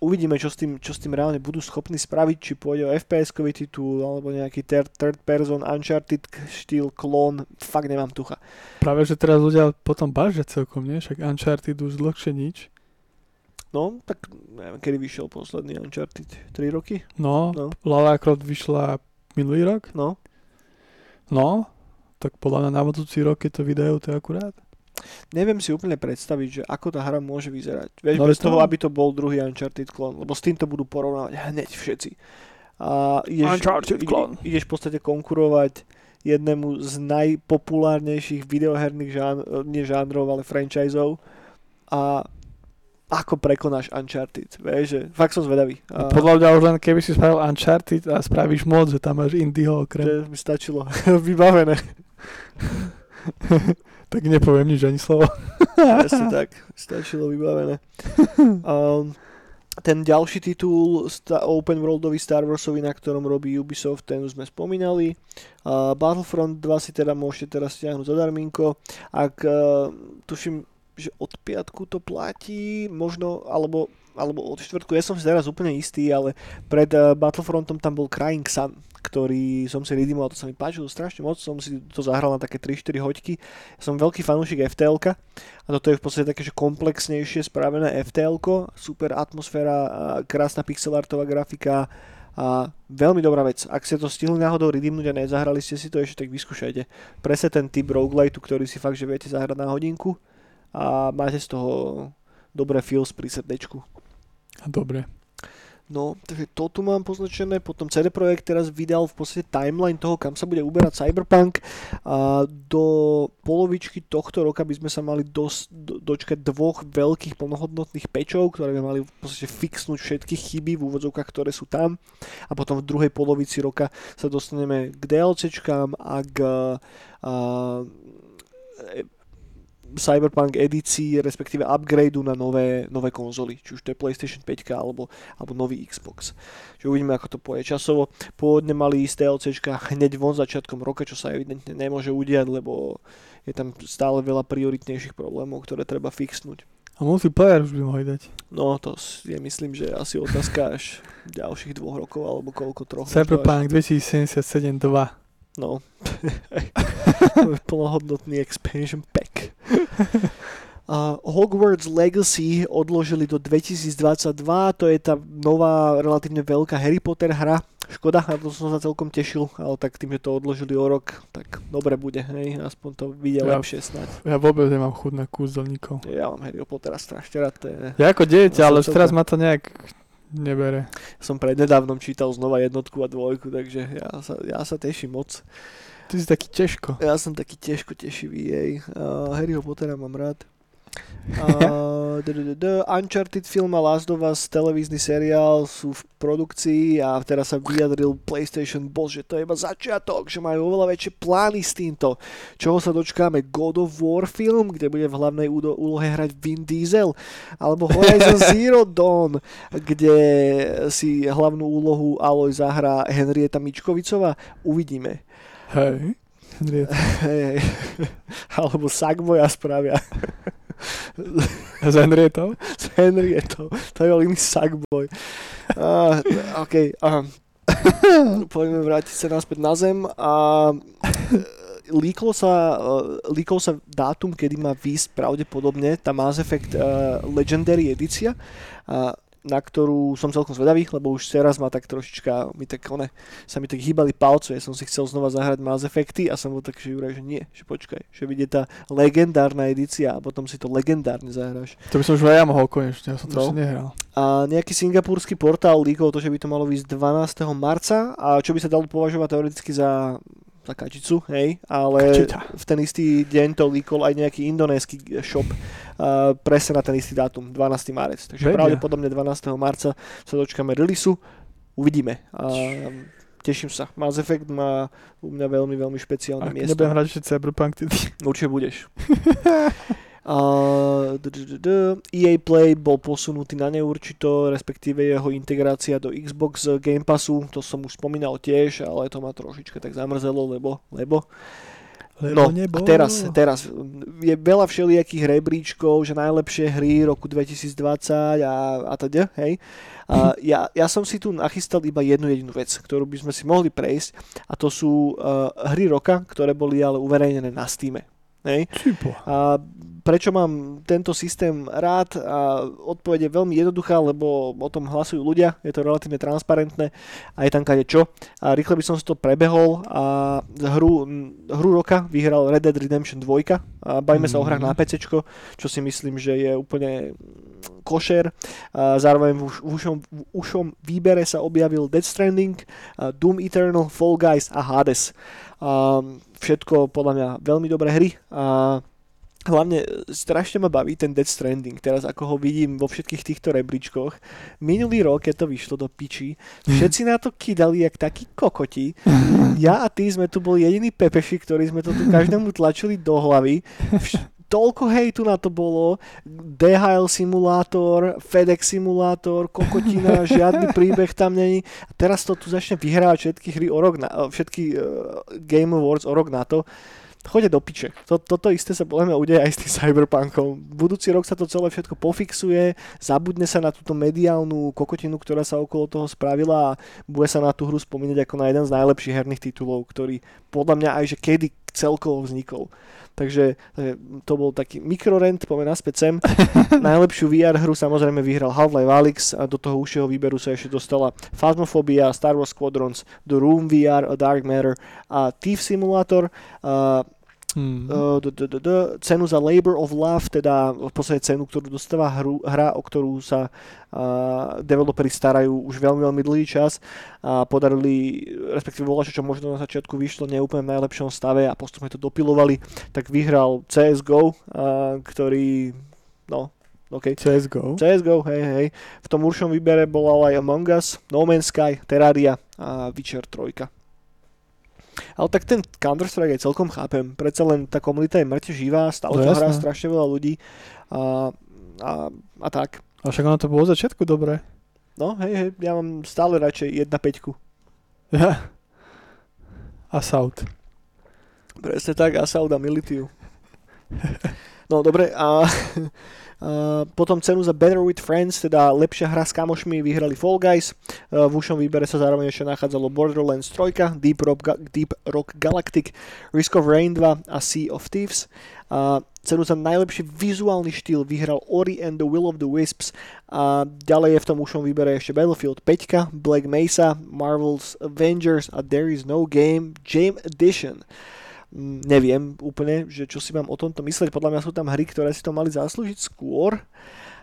[SPEAKER 1] uvidíme, čo s, tým, čo s tým reálne budú schopní spraviť, či pôjde o FPS-kový titul, alebo nejaký third, third person Uncharted štýl klón, fakt nemám tucha.
[SPEAKER 2] Práve, že teraz ľudia potom bažia celkom, nie? Však Uncharted už dlhšie nič.
[SPEAKER 1] No, tak neviem, kedy vyšiel posledný Uncharted, 3 roky?
[SPEAKER 2] No,
[SPEAKER 1] No.
[SPEAKER 2] Lara Croft vyšla minulý rok.
[SPEAKER 1] No,
[SPEAKER 2] No, tak podľa mňa na budúci rok, keď to vydajú, to je akurát.
[SPEAKER 1] neviem si úplne predstaviť, že ako tá hra môže vyzerať. Vieš,
[SPEAKER 2] No,
[SPEAKER 1] bez
[SPEAKER 2] to-
[SPEAKER 1] toho, aby to bol druhý Uncharted klon, lebo s týmto budú porovnávať hneď všetci. A ideš,
[SPEAKER 2] Uncharted
[SPEAKER 1] ide-
[SPEAKER 2] klon.
[SPEAKER 1] ideš v podstate konkurovať jednému z najpopulárnejších videoherných žán, nie žánrov, ale franchiseov a ako prekonáš Uncharted, vieš, že fakt som zvedavý. A
[SPEAKER 2] Podľa mňa už len keby si spravil Uncharted a spravíš moc, že tam máš Indyho okrem,
[SPEAKER 1] že by stačilo vybavené.
[SPEAKER 2] tak nepoviem nič ani slovo.
[SPEAKER 1] Presne tak, stačilo vybavené. Um, ten ďalší titul, sta- open worldový Star Warsový, na ktorom robí Ubisoft, ten už sme spomínali. Uh, Battlefront 2 si teda môžete teraz stiahnuť zadarminko. Ak uh, tuším, že od piatku to platí, možno, alebo, alebo od štvrtku, ja som si teraz úplne istý, ale pred uh, Battlefrontom tam bol Crying Sun, ktorý som si redeemoval, to sa mi páčilo strašne moc, som si to zahral na také 3-4 hoďky. Ja som veľký fanúšik FTL-ka a toto je v podstate také, že komplexnejšie spravené FTL, super atmosféra, a krásna pixelartová grafika a veľmi dobrá vec. Ak ste to stihli náhodou redeemnúť a nezahrali ste si to ešte, tak vyskúšajte. Presne ten typ roguelite, ktorý si fakt, že viete zahrať na hodinku a máte z toho dobré feels pri srdečku.
[SPEAKER 2] Dobre.
[SPEAKER 1] No, takže to tu mám poznačené. Potom CD Projekt teraz vydal v podstate timeline toho, kam sa bude uberať Cyberpunk. A do polovičky tohto roka by sme sa mali dos, do, dočkať dvoch veľkých plnohodnotných pečov, ktoré by mali v podstate fixnúť všetky chyby v úvodzovkách, ktoré sú tam. A potom v druhej polovici roka sa dostaneme k DLCčkám a k a, Cyberpunk edícii, respektíve upgradeu na nové, nové konzoly, či už to je PlayStation 5 alebo, alebo nový Xbox. Čiže uvidíme, ako to pôjde časovo. Pôvodne mali ísť DLCčka hneď von začiatkom roka, čo sa evidentne nemôže udiať, lebo je tam stále veľa prioritnejších problémov, ktoré treba fixnúť.
[SPEAKER 2] A multiplayer už by mohli dať.
[SPEAKER 1] No to je myslím, že asi otázka až ďalších dvoch rokov alebo koľko troch.
[SPEAKER 2] Cyberpunk 2077 2.
[SPEAKER 1] No. Plnohodnotný expansion pack. Uh, Hogwarts Legacy odložili do 2022, to je tá nová, relatívne veľká Harry Potter hra. Škoda, na to som sa celkom tešil, ale tak tým, že to odložili o rok, tak dobre bude, hej, aspoň to vidia
[SPEAKER 2] Ja-
[SPEAKER 1] lepšie snáď.
[SPEAKER 2] Ja vôbec nemám chuť na kúzelníkov.
[SPEAKER 1] Ja mám Harry Pottera strašne rád, to je...
[SPEAKER 2] Ja ako dieťa,
[SPEAKER 1] Ja
[SPEAKER 2] ale už teraz ma to nejak nebere.
[SPEAKER 1] Som prednedávnom čítal znova jednotku a dvojku, takže ja sa, ja sa teším moc.
[SPEAKER 2] Ty si taký ťažko.
[SPEAKER 1] Ja som taký ťažko tešivý, jej. Uh, Harryho Pottera mám rád. Uh, d- d- d- d- Uncharted film a Last of Us televízny seriál sú v produkcii a teraz sa vyjadril PlayStation Boss, že to je iba začiatok, že majú oveľa väčšie plány s týmto. Čoho sa dočkáme? God of War film, kde bude v hlavnej úlohe hrať Vin Diesel, alebo Horizon Zero Dawn, kde si hlavnú úlohu Aloy zahrá Henrieta Mičkovicová. Uvidíme.
[SPEAKER 2] Hej.
[SPEAKER 1] Hej, hej. Alebo Sackboya spravia
[SPEAKER 2] S Henrietou?
[SPEAKER 1] s Henrietou. To je iný Sackboy. Uh, OK. Uh, poďme vrátiť sa naspäť na zem. A líklo sa, uh, líkol sa dátum, kedy má výsť pravdepodobne tá Mass Effect uh, Legendary edícia. Uh, na ktorú som celkom zvedavý, lebo už teraz ma tak trošička, mi tak, one, sa mi tak hýbali palce, ja som si chcel znova zahrať Mass Effecty a som bol tak, že Juraj, že nie, že počkaj, že vidie tá legendárna edícia a potom si to legendárne zahráš.
[SPEAKER 2] To by som už aj ja mohol konečne, ja som to
[SPEAKER 1] No.
[SPEAKER 2] nehral.
[SPEAKER 1] A nejaký singapurský portál líkol to, že by to malo výsť 12. marca a čo by sa dalo považovať teoreticky za za kačicu, hej, ale
[SPEAKER 2] Kačita.
[SPEAKER 1] v ten istý deň to líkol aj nejaký indonésky shop presne na ten istý dátum, 12. marec. Takže
[SPEAKER 2] Vedia.
[SPEAKER 1] pravdepodobne 12. marca sa dočkáme releaseu, uvidíme. A teším sa. Mass Effect má u mňa veľmi, veľmi špeciálne
[SPEAKER 2] Ak
[SPEAKER 1] miesto.
[SPEAKER 2] nebudem hrať ešte Cyberpunk, ty...
[SPEAKER 1] Určite budeš. Uh, d- d- d- d- EA Play bol posunutý na neurčito, respektíve jeho integrácia do Xbox Game Passu, to som už spomínal tiež, ale to ma trošička tak zamrzelo, lebo, lebo No, a teraz, teraz je veľa všelijakých rebríčkov, že najlepšie hry roku 2020 a, a teda, hej. A ja, ja som si tu nachystal iba jednu jedinú vec, ktorú by sme si mohli prejsť a to sú uh, hry roka, ktoré boli ale uverejnené na Steam. Hej. A prečo mám tento systém rád? A odpoveď je veľmi jednoduchá, lebo o tom hlasujú ľudia, je to relatívne transparentné a je tam kade čo. A rýchle by som si to prebehol a hru, hru roka vyhral Red Dead Redemption 2 a bajme sa o hrách na PC, čo si myslím, že je úplne košer. A zároveň v, už, v, ušom, v ušom výbere sa objavil Dead Stranding, Doom Eternal, Fall Guys a Hades. A všetko podľa mňa veľmi dobré hry a hlavne strašne ma baví ten Dead Stranding, teraz ako ho vidím vo všetkých týchto rebríčkoch. Minulý rok, keď to vyšlo do piči, všetci na to kydali jak takí kokoti. Ja a ty sme tu boli jediní pepeši, ktorí sme to tu každému tlačili do hlavy. Vš- toľko hejtu na to bolo, DHL simulátor, FedEx simulátor, kokotina, žiadny príbeh tam není. A teraz to tu začne vyhrávať všetky hry o rok na, všetky uh, Game Awards o rok na to. Choďte do piče. To, toto isté sa podľa mňa udeje aj s tým Cyberpunkom. Budúci rok sa to celé všetko pofixuje, zabudne sa na túto mediálnu kokotinu, ktorá sa okolo toho spravila a bude sa na tú hru spomínať ako na jeden z najlepších herných titulov, ktorý podľa mňa aj že kedy celkovo vznikol. Takže, takže to bol taký mikrorent, poďme naspäť sem. Najlepšiu VR hru samozrejme vyhral Half-Life Alyx a do toho užšieho výberu sa ešte dostala Phasmophobia, Star Wars Squadrons, The Room VR, A Dark Matter a Thief Simulator. A
[SPEAKER 2] Hmm.
[SPEAKER 1] Uh, d- d- d- d- cenu za Labor of Love, teda v podstate cenu, ktorú dostáva hru, hra, o ktorú sa uh, developeri starajú už veľmi, veľmi dlhý čas a podarili, respektíve voľačo, čo možno na začiatku vyšlo neúplne v najlepšom stave a postupne to dopilovali, tak vyhral CSGO, uh, ktorý, no, OK,
[SPEAKER 2] CSGO.
[SPEAKER 1] CSGO, hej, hej. V tom uršom výbere bola aj Among Us, No Man's Sky, Terraria a Witcher 3. Ale tak ten Counter-Strike aj celkom chápem. Predsa len tá komunita je mŕte živá, stále
[SPEAKER 2] No
[SPEAKER 1] to hrá strašne veľa ľudí a, a, a tak.
[SPEAKER 2] A však ono to bolo od začiatku dobré.
[SPEAKER 1] No, hej, hej, ja mám stále radšej 1.5.
[SPEAKER 2] Ja. Assault.
[SPEAKER 1] Presne tak, Assault a Militiu. No dobre, a, a potom cenu za Better with Friends, teda lepšia hra s kamošmi, vyhrali Fall Guys. A v ušom výbere sa zároveň ešte nachádzalo Borderlands 3, Deep Rock, Deep Rock Galactic, Risk of Rain 2 a Sea of Thieves. A cenu za najlepší vizuálny štýl vyhral Ori and the Will of the Wisps a ďalej je v tom ušom výbere ešte Battlefield 5, Black Mesa, Marvel's Avengers a There is no Game Game Edition. Neviem úplne, že čo si mám o tomto mysleť. Podľa mňa sú tam hry, ktoré si to mali zaslúžiť skôr.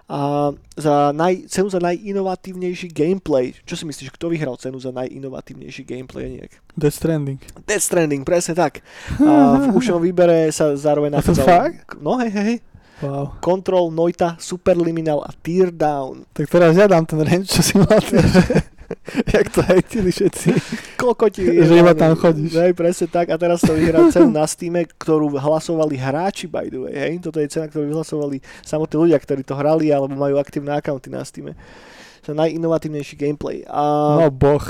[SPEAKER 1] A za naj, cenu za najinovatívnejší gameplay. Čo si myslíš, kto vyhral cenu za najinovatívnejší gameplay nejak?
[SPEAKER 2] Death Stranding.
[SPEAKER 1] Death Stranding, presne tak. A v ušom výbere sa zároveň
[SPEAKER 2] A to
[SPEAKER 1] nachádzal...
[SPEAKER 2] fakt?
[SPEAKER 1] No hej, hej.
[SPEAKER 2] Wow.
[SPEAKER 1] Control, Noita, Superliminal a Tear Down.
[SPEAKER 2] Tak teraz ja dám ten range, čo si mal. Jak to hejtili všetci.
[SPEAKER 1] Kokoti.
[SPEAKER 2] Že iba tam chodíš.
[SPEAKER 1] Hej, presne tak. A teraz to vyhrá cenu na Steam, ktorú hlasovali hráči, by the way. Hej? Toto je cena, ktorú vyhlasovali samotní ľudia, ktorí to hrali alebo majú aktívne accounty na Steam. Za najinovatívnejší gameplay. A
[SPEAKER 2] No boh.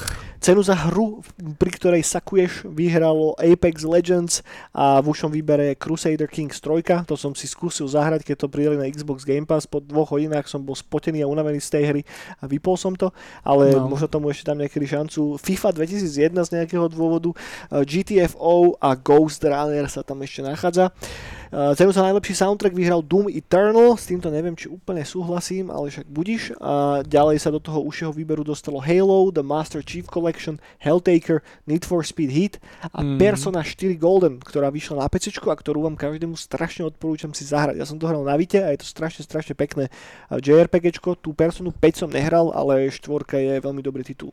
[SPEAKER 1] Cenu za hru, pri ktorej sakuješ, vyhralo Apex Legends a v ušom výbere Crusader Kings 3. To som si skúsil zahrať, keď to pridali na Xbox Game Pass. Po dvoch hodinách som bol spotený a unavený z tej hry a vypol som to, ale
[SPEAKER 2] No.
[SPEAKER 1] možno tomu ešte dám niekedy šancu. FIFA 2001 z nejakého dôvodu, eh, GTFO a Ghost Runner sa tam ešte nachádza. Cenu za najlepší soundtrack vyhral Doom Eternal, s týmto neviem, či úplne súhlasím, ale však budíš. A ďalej sa do toho užšieho výberu dostalo Halo, The Master Chief Collection, Helltaker, Need for Speed Heat a
[SPEAKER 2] Mm.
[SPEAKER 1] Persona 4 Golden, ktorá vyšla na PC a ktorú vám každému strašne odporúčam si zahrať. Ja som to hral na Vite a je to strašne, strašne pekné uh, JRPGčko. Tú Personu 5 som nehral, ale štvorka je veľmi dobrý titul.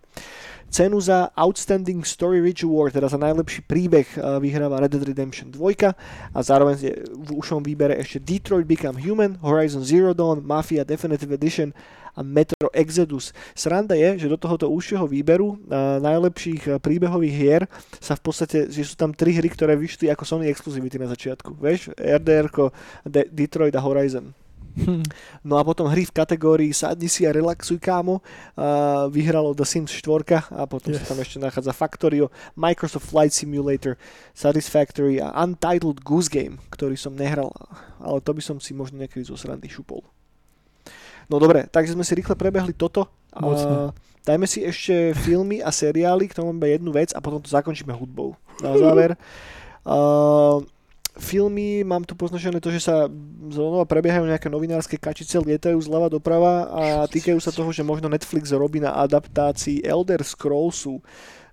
[SPEAKER 1] Cenu za Outstanding Story Rich Award, teda za najlepší príbeh, uh, vyhráva Red Dead Redemption 2 a zároveň je v ušom výbere ešte Detroit Become Human, Horizon Zero Dawn, Mafia Definitive Edition a Metro Exodus. Sranda je, že do tohoto užšieho výberu uh, najlepších príbehových hier sa v podstate, že sú tam tri hry, ktoré vyšli ako Sony Exclusivity na začiatku. Vieš, RDR, De- Detroit a Horizon.
[SPEAKER 2] Hm.
[SPEAKER 1] No a potom hry v kategórii Sadni si a relaxuj kámo uh, vyhralo The Sims 4 a potom yes. Sa tam ešte nachádza Factorio, Microsoft Flight Simulator, Satisfactory a Untitled Goose Game, ktorý som nehral, ale to by som si možno niekedy zo srandy šupol. No dobre, takže sme si rýchle prebehli toto.
[SPEAKER 2] Mocne.
[SPEAKER 1] A dajme si ešte filmy a seriály, k tomu máme jednu vec a potom to zakončíme hudbou. Na záver. Uh, filmy, mám tu poznačené to, že sa znova prebiehajú nejaké novinárske kačice, lietajú zľava doprava a týkajú sa toho, že možno Netflix robí na adaptácii Elder Scrollsu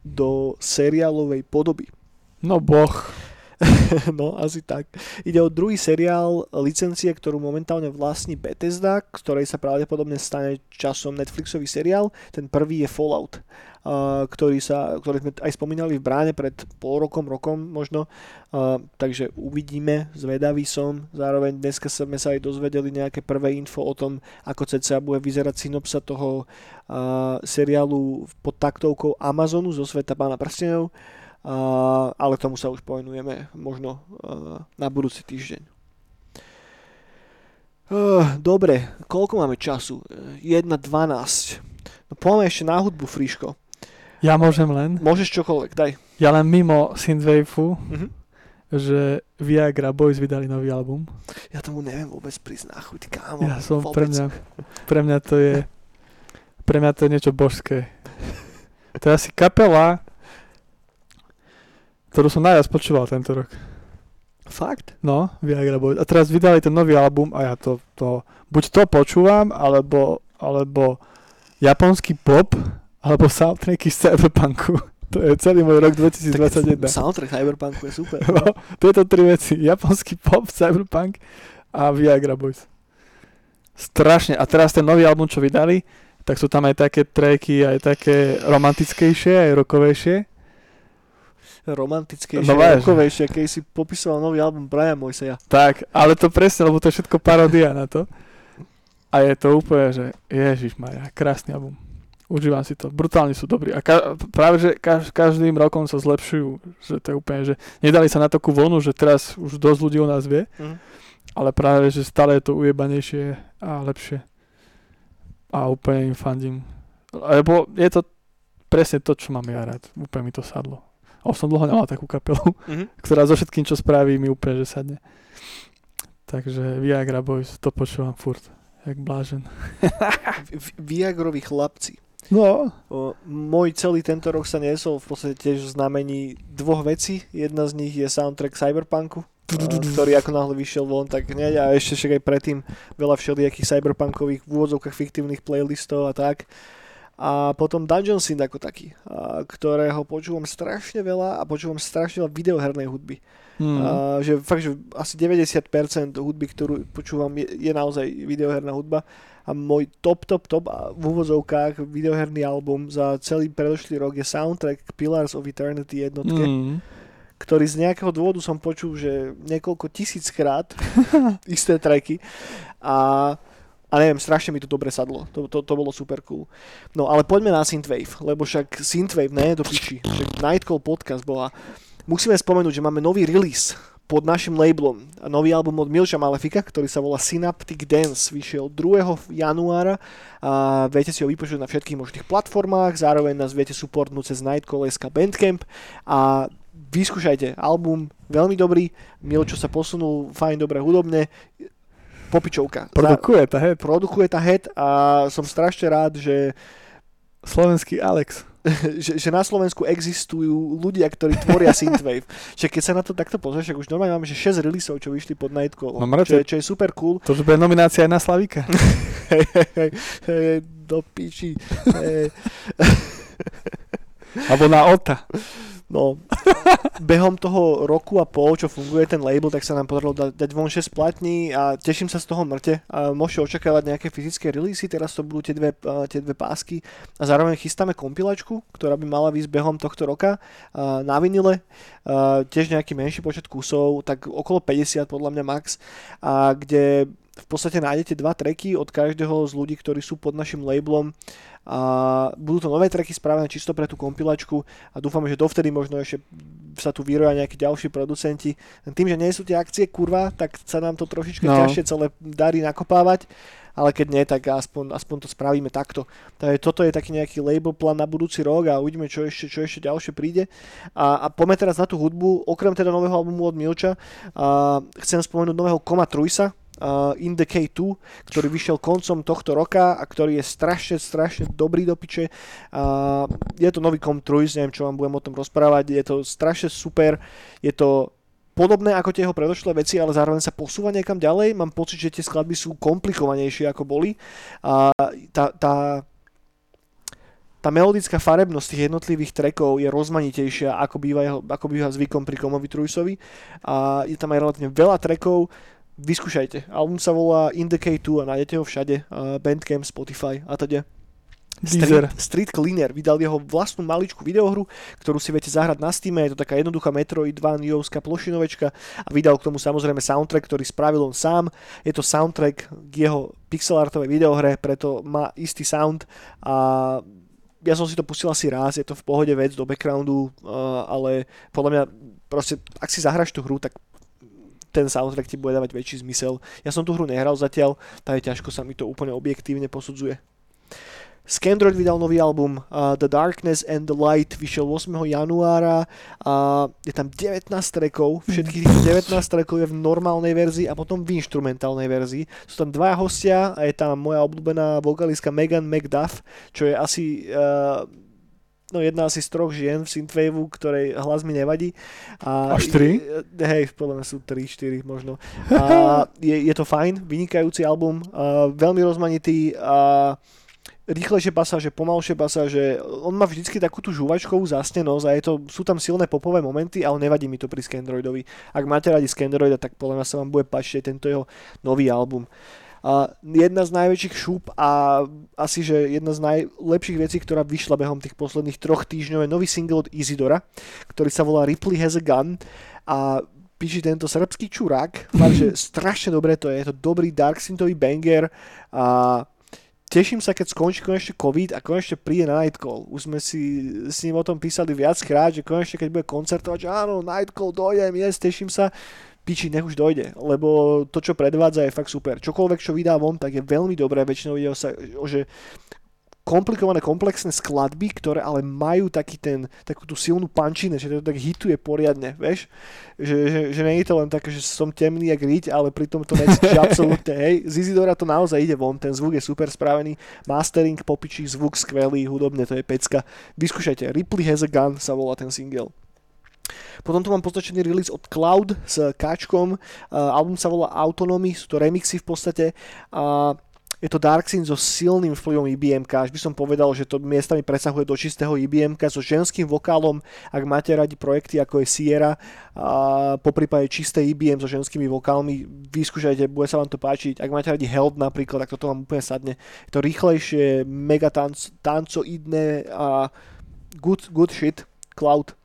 [SPEAKER 1] do seriálovej podoby.
[SPEAKER 2] No boh.
[SPEAKER 1] no, asi tak. Ide o druhý seriál licencie, ktorú momentálne vlastní Bethesda, ktorej sa pravdepodobne stane časom Netflixový seriál. Ten prvý je Fallout, ktorý, sa, ktorý sme aj spomínali v bráne pred pol rokom, rokom možno. Takže uvidíme, zvedavý som. Zároveň dneska sme sa aj dozvedeli nejaké prvé info o tom, ako cca bude vyzerať synopsa toho seriálu pod taktovkou Amazonu zo sveta pána prstenov. Ale tomu sa už povenujeme možno na budúci týždeň. Dobre, koľko máme času? Uh, 1.12. No poďme ešte na hudbu, Friško.
[SPEAKER 2] Ja môžem len.
[SPEAKER 1] Môžeš čokoľvek, daj.
[SPEAKER 2] Ja len mimo Synthwaveu,
[SPEAKER 1] Uh-huh.
[SPEAKER 2] že Viagra Boys vydali nový album.
[SPEAKER 1] Ja tomu neviem vôbec prísť na chuť, kámo.
[SPEAKER 2] Ja som,
[SPEAKER 1] vôbec.
[SPEAKER 2] pre mňa, pre mňa to je, pre mňa to je niečo božské. To je asi kapela, ktorú som najviac počúval tento rok.
[SPEAKER 1] Fakt?
[SPEAKER 2] No, Viagra Boys. A teraz vydali ten nový album a ja to, to buď to počúvam, alebo, alebo japonský pop, alebo soundtracky z Cyberpunku. To je celý môj rok 2021.
[SPEAKER 1] Soundtrack Cyberpunku je super.
[SPEAKER 2] No, tieto tri veci. Japonský pop, cyberpunk a Viagra Boys. Strašne. A teraz ten nový album, čo vydali, tak sú tam aj také tracky, aj také romantickejšie, aj rokovejšie.
[SPEAKER 1] Romantickejšie,
[SPEAKER 2] No
[SPEAKER 1] rokovejšie, keď si popisoval nový album Brian Moiseja.
[SPEAKER 2] Tak, ale to presne, lebo to je všetko parodia na to. A je to úplne, že Ježiš Maria, krásny album. Užívam si to. Brutálne sú dobrí. A ka- práve, že kaž- každým rokom sa zlepšujú. Že to je úplne, že nedali sa na takú vlnu, že teraz už dosť ľudí o nás vie.
[SPEAKER 1] Mhm.
[SPEAKER 2] ale práve, že stále je to ujebanejšie a lepšie. A úplne im fandím. Lebo je to presne to, čo mám ja rád. Úplne mi to sadlo. A už som dlho nemal takú kapelu,
[SPEAKER 1] Mhm.
[SPEAKER 2] ktorá so všetkým, čo spraví, mi úplne, že sadne. Takže Viagra Boys, to počúvam furt. Jak blážen.
[SPEAKER 1] Vi- Viagrovi chlapci.
[SPEAKER 2] No.
[SPEAKER 1] O, môj celý tento rok sa niesol v podstate tiež v znamení dvoch vecí. Jedna z nich je soundtrack Cyberpunku, ktorý ako náhle vyšiel von, tak hneď a ešte však aj predtým veľa všelijakých cyberpunkových v úvodzovkách fiktívnych playlistov a tak. A potom Dungeon Synth ako taký, a, ktorého počúvam strašne veľa a počúvam strašne veľa videohernej hudby.
[SPEAKER 2] Hmm.
[SPEAKER 1] A, že fakt, že asi 90% hudby, ktorú počúvam, je, je naozaj videoherná hudba. A môj top, top, top v úvozovkách videoherný album za celý predošlý rok je soundtrack Pillars of Eternity jednotke,
[SPEAKER 2] Hmm.
[SPEAKER 1] ktorý z nejakého dôvodu som počul, že niekoľko tisíc krát isté tracky. A a neviem, strašne mi to dobre sadlo. To, to, to bolo super cool. No ale poďme na Synthwave, lebo však Synthwave ne je do piči. Však Nightcall podcast bola. Musíme spomenúť, že máme nový release pod našim labelom. A Nový album od Milša Malefika, ktorý sa volá Synaptic Dance. Vyšiel 2. januára a viete si ho vypočuť na všetkých možných platformách. Zároveň nás viete supportnúť cez Nightcall.sk Bandcamp a vyskúšajte album, veľmi dobrý. Milčo sa posunul, fajn, dobre, hudobne. Popičovka.
[SPEAKER 2] Produkuje tá head.
[SPEAKER 1] produkuje tá head a som strašne rád, že,
[SPEAKER 2] Slovenský Alex.
[SPEAKER 1] že, že na Slovensku existujú ľudia, ktorí tvoria synthwave. Že keď sa na to takto pozrieš, tak už normálne máme že 6 releaseov, čo vyšli pod Nightcall.
[SPEAKER 2] No,
[SPEAKER 1] čo, je, čo je super cool.
[SPEAKER 2] To už bude nominácia aj na Slavíka.
[SPEAKER 1] Hej, hej, hej, do piči.
[SPEAKER 2] Alebo na Ota.
[SPEAKER 1] No, behom toho roku a pol, čo funguje ten label, tak sa nám podarilo da- dať von 6 platní a teším sa z toho mŕte. Môžete očakávať nejaké fyzické releasy, teraz to budú tie dve, tie dve pásky a zároveň chystáme kompilačku, ktorá by mala výsť behom tohto roka na vinile. Tiež nejaký menší počet kusov, tak okolo 50 podľa mňa max, a kde v podstate nájdete dva tracky od každého z ľudí, ktorí sú pod našim labelom a budú to nové tracky spravené čisto pre tú kompilačku a dúfame, že dovtedy možno ešte sa tu vyroja nejakí ďalší producenti. Tým, že nie sú tie akcie kurva, tak sa nám to trošička
[SPEAKER 2] No.
[SPEAKER 1] ťažšie celé darí nakopávať, ale keď nie, tak aspoň, aspoň to spravíme takto. Takže toto je taký nejaký label plán na budúci rok a uvidíme, čo ešte, čo ešte ďalšie príde. A, a poďme teraz na tú hudbu, okrem teda nového albumu od Milča, a chcem spomenúť nového Koma Truisa, uh, In the K2, ktorý vyšiel koncom tohto roka a ktorý je strašne, strašne dobrý do piče. Uh, je to nový Com Truis, neviem, čo vám budem o tom rozprávať, je to strašne super, je to podobné ako tie jeho predošlé veci, ale zároveň sa posúva niekam ďalej. Mám pocit, že tie skladby sú komplikovanejšie ako boli. A tá, tá, tá melodická farebnosť tých jednotlivých trackov je rozmanitejšia, ako býva, jeho, ako býva zvykom pri Komovi Truisovi. A je tam aj relatívne veľa trackov. Vyskúšajte. Album sa volá In the K2 a nájdete ho všade. Bandcamp, Spotify a teda. Street, Street Cleaner vydal jeho vlastnú maličkú videohru, ktorú si viete zahrať na Steam. Je to taká jednoduchá Metroidvaniovská plošinovečka a vydal k tomu samozrejme soundtrack, ktorý spravil on sám. Je to soundtrack k jeho pixelartovej videohre, preto má istý sound a ja som si to pustil asi raz, je to v pohode vec do backgroundu, ale podľa mňa proste, ak si zahraš tú hru, tak ten soundtrack ti bude dávať väčší zmysel. Ja som tú hru nehral zatiaľ, tak ťažko sa mi to úplne objektívne posudzuje. Scandroid vydal nový album uh, The Darkness and the Light, vyšiel 8. januára a je tam 19 trackov, všetkých tých 19 trackov je v normálnej verzii a potom v instrumentálnej verzii. Sú tam dva hostia a je tam moja obľúbená vokalistka Megan McDuff, čo je asi uh, no jedna asi z troch žien v Synthwaveu, ktorej hlas mi nevadí. A,
[SPEAKER 2] Až tri?
[SPEAKER 1] Hej, podľa mňa sú 3, 4 možno. A je, je to fajn, vynikajúci album, a veľmi rozmanitý a rýchlejšie pasáže, pomalšie pasáže. On má vždycky takú tú žuvačkovú zasnenosť a je to, sú tam silné popové momenty, ale nevadí mi to pri Scandroidovi. Ak máte radi Scandroida, tak podľa mňa sa vám bude páčiť tento jeho nový album. Jedna z najväčších šúp a asi, že jedna z najlepších vecí, ktorá vyšla behom tých posledných troch týždňov je nový single od Isidora, ktorý sa volá Ripley has a gun a píši tento srbský čurák, že strašne dobre to je, je to dobrý dark synthový banger a teším sa, keď skončí konečne COVID a konečne príde na Nightcall. Už sme si s ním o tom písali viackrát, že konečne keď bude koncertovať, že áno, Nightcall, dojdem, yes, teším sa. Piči, nech už dojde, lebo to, čo predvádza, je fakt super. Čokoľvek, čo vydá von, tak je veľmi dobré. Väčšinou ide o, sa, o že komplikované, komplexné skladby, ktoré ale majú taký ten, takú tú silnú pančine, že to tak hituje poriadne, vieš? Že, že, že nie je to len také, že som temný jak riť, ale pritom to necítiš absolútne, hej? Z Isidora to naozaj ide von, ten zvuk je super spravený, mastering, popičí, zvuk skvelý, hudobne, to je pecka. Vyskúšajte, Ripley has a gun sa volá ten single. Potom tu mám poznačený release od Cloud s Káčkom. Uh, album sa volá Autonomy, sú to remixy v podstate. A je to Dark Scene so silným vplyvom IBM. Až by som povedal, že to miestami presahuje do čistého IBM so ženským vokálom. Ak máte radi projekty ako je Sierra a po prípade čisté IBM so ženskými vokálmi, vyskúšajte, bude sa vám to páčiť. Ak máte radi Held napríklad, tak toto vám úplne sadne. Je to rýchlejšie, mega tanc, tancoidné a good, good shit. Cloud.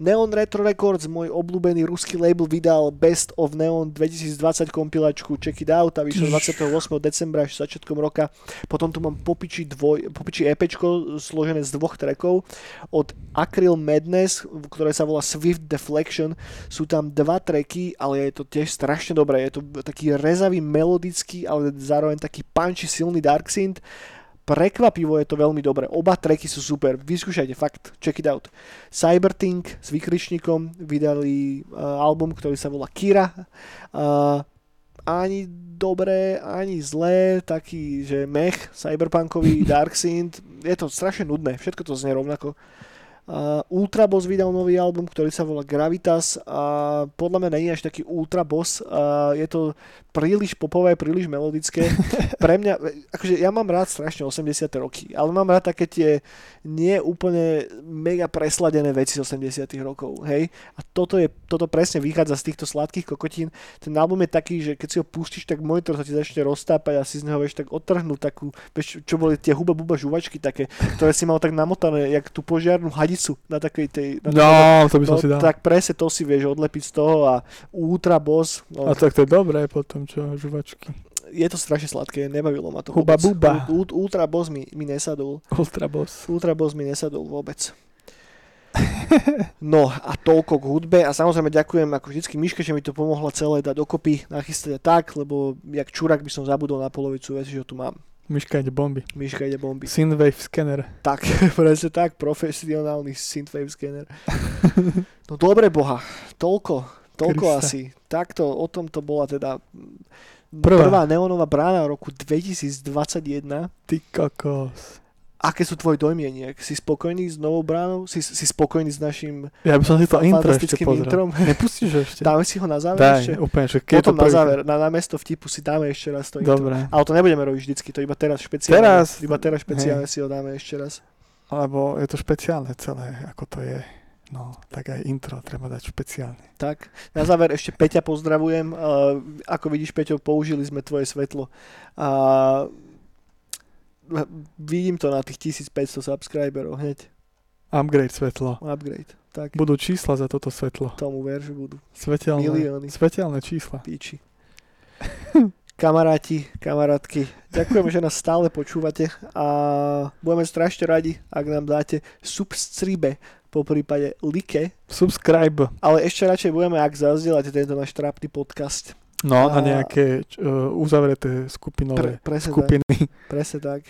[SPEAKER 1] Neon Retro Records, môj obľúbený ruský label, vydal Best of Neon 2020 kompilačku Check It Out a vyšlo 28. decembra až začiatkom roka. Potom tu mám Popiči, dvoj, Popiči EPčko složené z dvoch trackov od Acryl Madness, ktoré sa volá Swift Deflection. Sú tam dva tracky, ale je to tiež strašne dobré. Je to taký rezavý, melodický, ale zároveň taký punchy, silný dark synth Prekvapivo je to veľmi dobré. Oba tracky sú super. Vyskúšajte, fakt. Check it out. Cybertink s vykričníkom vydali uh, album, ktorý sa volá Kira. Uh, ani dobré, ani zlé, taký, že mech, cyberpunkový, dark synth. Je to strašne nudné, všetko to znie rovnako. Uh, Ultraboss vydal nový album, ktorý sa volá Gravitas a podľa mňa nie je až taký Ultraboss. Uh, je to príliš popové, príliš melodické. Pre mňa, akože ja mám rád strašne 80. roky, ale mám rád také tie nie úplne mega presladené veci z 80. rokov, hej. A toto, je, toto presne vychádza z týchto sladkých kokotín. Ten album je taký, že keď si ho pustíš, tak monitor sa ti začne roztápať a si z neho vieš tak odtrhnúť takú, vieš, čo boli tie huba buba žuvačky také, ktoré si mal tak namotané, jak tú požiarnú hadicu na takej tej... Na
[SPEAKER 2] no, to by som
[SPEAKER 1] no,
[SPEAKER 2] si dal.
[SPEAKER 1] Tak presne to si vieš odlepiť z toho a Ultra Boss.
[SPEAKER 2] No. A tak to je dobré potom potom čo, žuvačky.
[SPEAKER 1] Je to strašne sladké, nebavilo ma to
[SPEAKER 2] Huba vôbec. buba.
[SPEAKER 1] U, ultra Boss mi, mi nesadol.
[SPEAKER 2] Ultra Boss.
[SPEAKER 1] Ultra Boss mi nesadol vôbec. No a toľko k hudbe a samozrejme ďakujem ako vždycky Miške, že mi to pomohla celé dať dokopy, nachystať tak, lebo jak čurak by som zabudol na polovicu veci, že tu mám.
[SPEAKER 2] Miška ide bomby.
[SPEAKER 1] Miška ide bomby.
[SPEAKER 2] Synthwave scanner.
[SPEAKER 1] Tak, presne tak, profesionálny synthwave scanner. No dobre boha, toľko, toľko Krista. asi takto, o tom to bola teda prvá, prvá neonová brána roku 2021.
[SPEAKER 2] Ty kokos.
[SPEAKER 1] Aké sú tvoje dojmy, nejak? Si spokojný s novou bránou? Si, si spokojný s našim
[SPEAKER 2] Ja by som si to intro ešte pozrel. Introm?
[SPEAKER 1] Nepustíš
[SPEAKER 2] ešte?
[SPEAKER 1] Dáme si ho na záver
[SPEAKER 2] Daj,
[SPEAKER 1] ešte?
[SPEAKER 2] úplne, že
[SPEAKER 1] Potom to na záver, na namiesto vtipu si dáme ešte raz to intro.
[SPEAKER 2] Dobre.
[SPEAKER 1] Ale to nebudeme robiť vždycky, to iba teraz špeciálne.
[SPEAKER 2] Teraz?
[SPEAKER 1] Iba teraz špeciálne hej. si ho dáme ešte raz.
[SPEAKER 2] Lebo je to špeciálne celé, ako to je. No, tak aj intro treba dať špeciálne.
[SPEAKER 1] Tak, na záver ešte Peťa pozdravujem. Uh, ako vidíš, Peťo, použili sme tvoje svetlo. Uh, vidím to na tých 1500 subscriberov hneď.
[SPEAKER 2] Upgrade svetlo.
[SPEAKER 1] Upgrade, tak.
[SPEAKER 2] Budú čísla za toto svetlo.
[SPEAKER 1] Tomu ver, že budú.
[SPEAKER 2] Svetelné,
[SPEAKER 1] Milióny.
[SPEAKER 2] Svetelné čísla.
[SPEAKER 1] Píči. Kamaráti, kamarátky, ďakujem, že nás stále počúvate a budeme strašne radi, ak nám dáte subscribe po prípade like.
[SPEAKER 2] Subscribe.
[SPEAKER 1] Ale ešte radšej budeme, ak zazdieľate tento náš trápny podcast.
[SPEAKER 2] No, a, na nejaké uh, uzavreté skupinové pre, presne skupiny.
[SPEAKER 1] Tak, presne tak.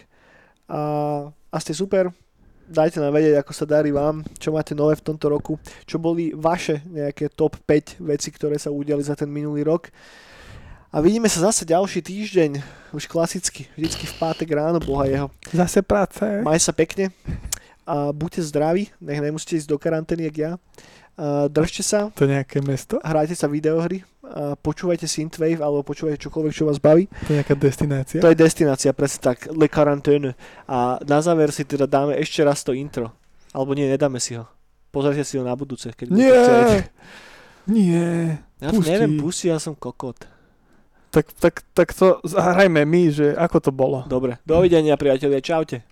[SPEAKER 1] A, a ste super. Dajte nám vedieť, ako sa darí vám, čo máte nové v tomto roku, čo boli vaše nejaké top 5 veci, ktoré sa udiali za ten minulý rok. A vidíme sa zase ďalší týždeň, už klasicky, vždycky v pátek ráno, boha jeho.
[SPEAKER 2] Zase práce.
[SPEAKER 1] Maj sa pekne a buďte zdraví, nech nemusíte ísť do karantény, jak ja. A držte sa.
[SPEAKER 2] To nejaké mesto?
[SPEAKER 1] Hrajte sa videohry, a počúvajte Synthwave alebo počúvajte čokoľvek, čo vás baví.
[SPEAKER 2] To je nejaká destinácia?
[SPEAKER 1] To je destinácia, presne tak, Le Quarantaine. A na záver si teda dáme ešte raz to intro. Alebo nie, nedáme si ho. Pozrite si ho na budúce, keď
[SPEAKER 2] Nie, nie.
[SPEAKER 1] Ja to neviem, pusti, ja som kokot.
[SPEAKER 2] Tak, tak, tak to zahrajme my, že ako to bolo.
[SPEAKER 1] Dobre, dovidenia priatelia, čaute.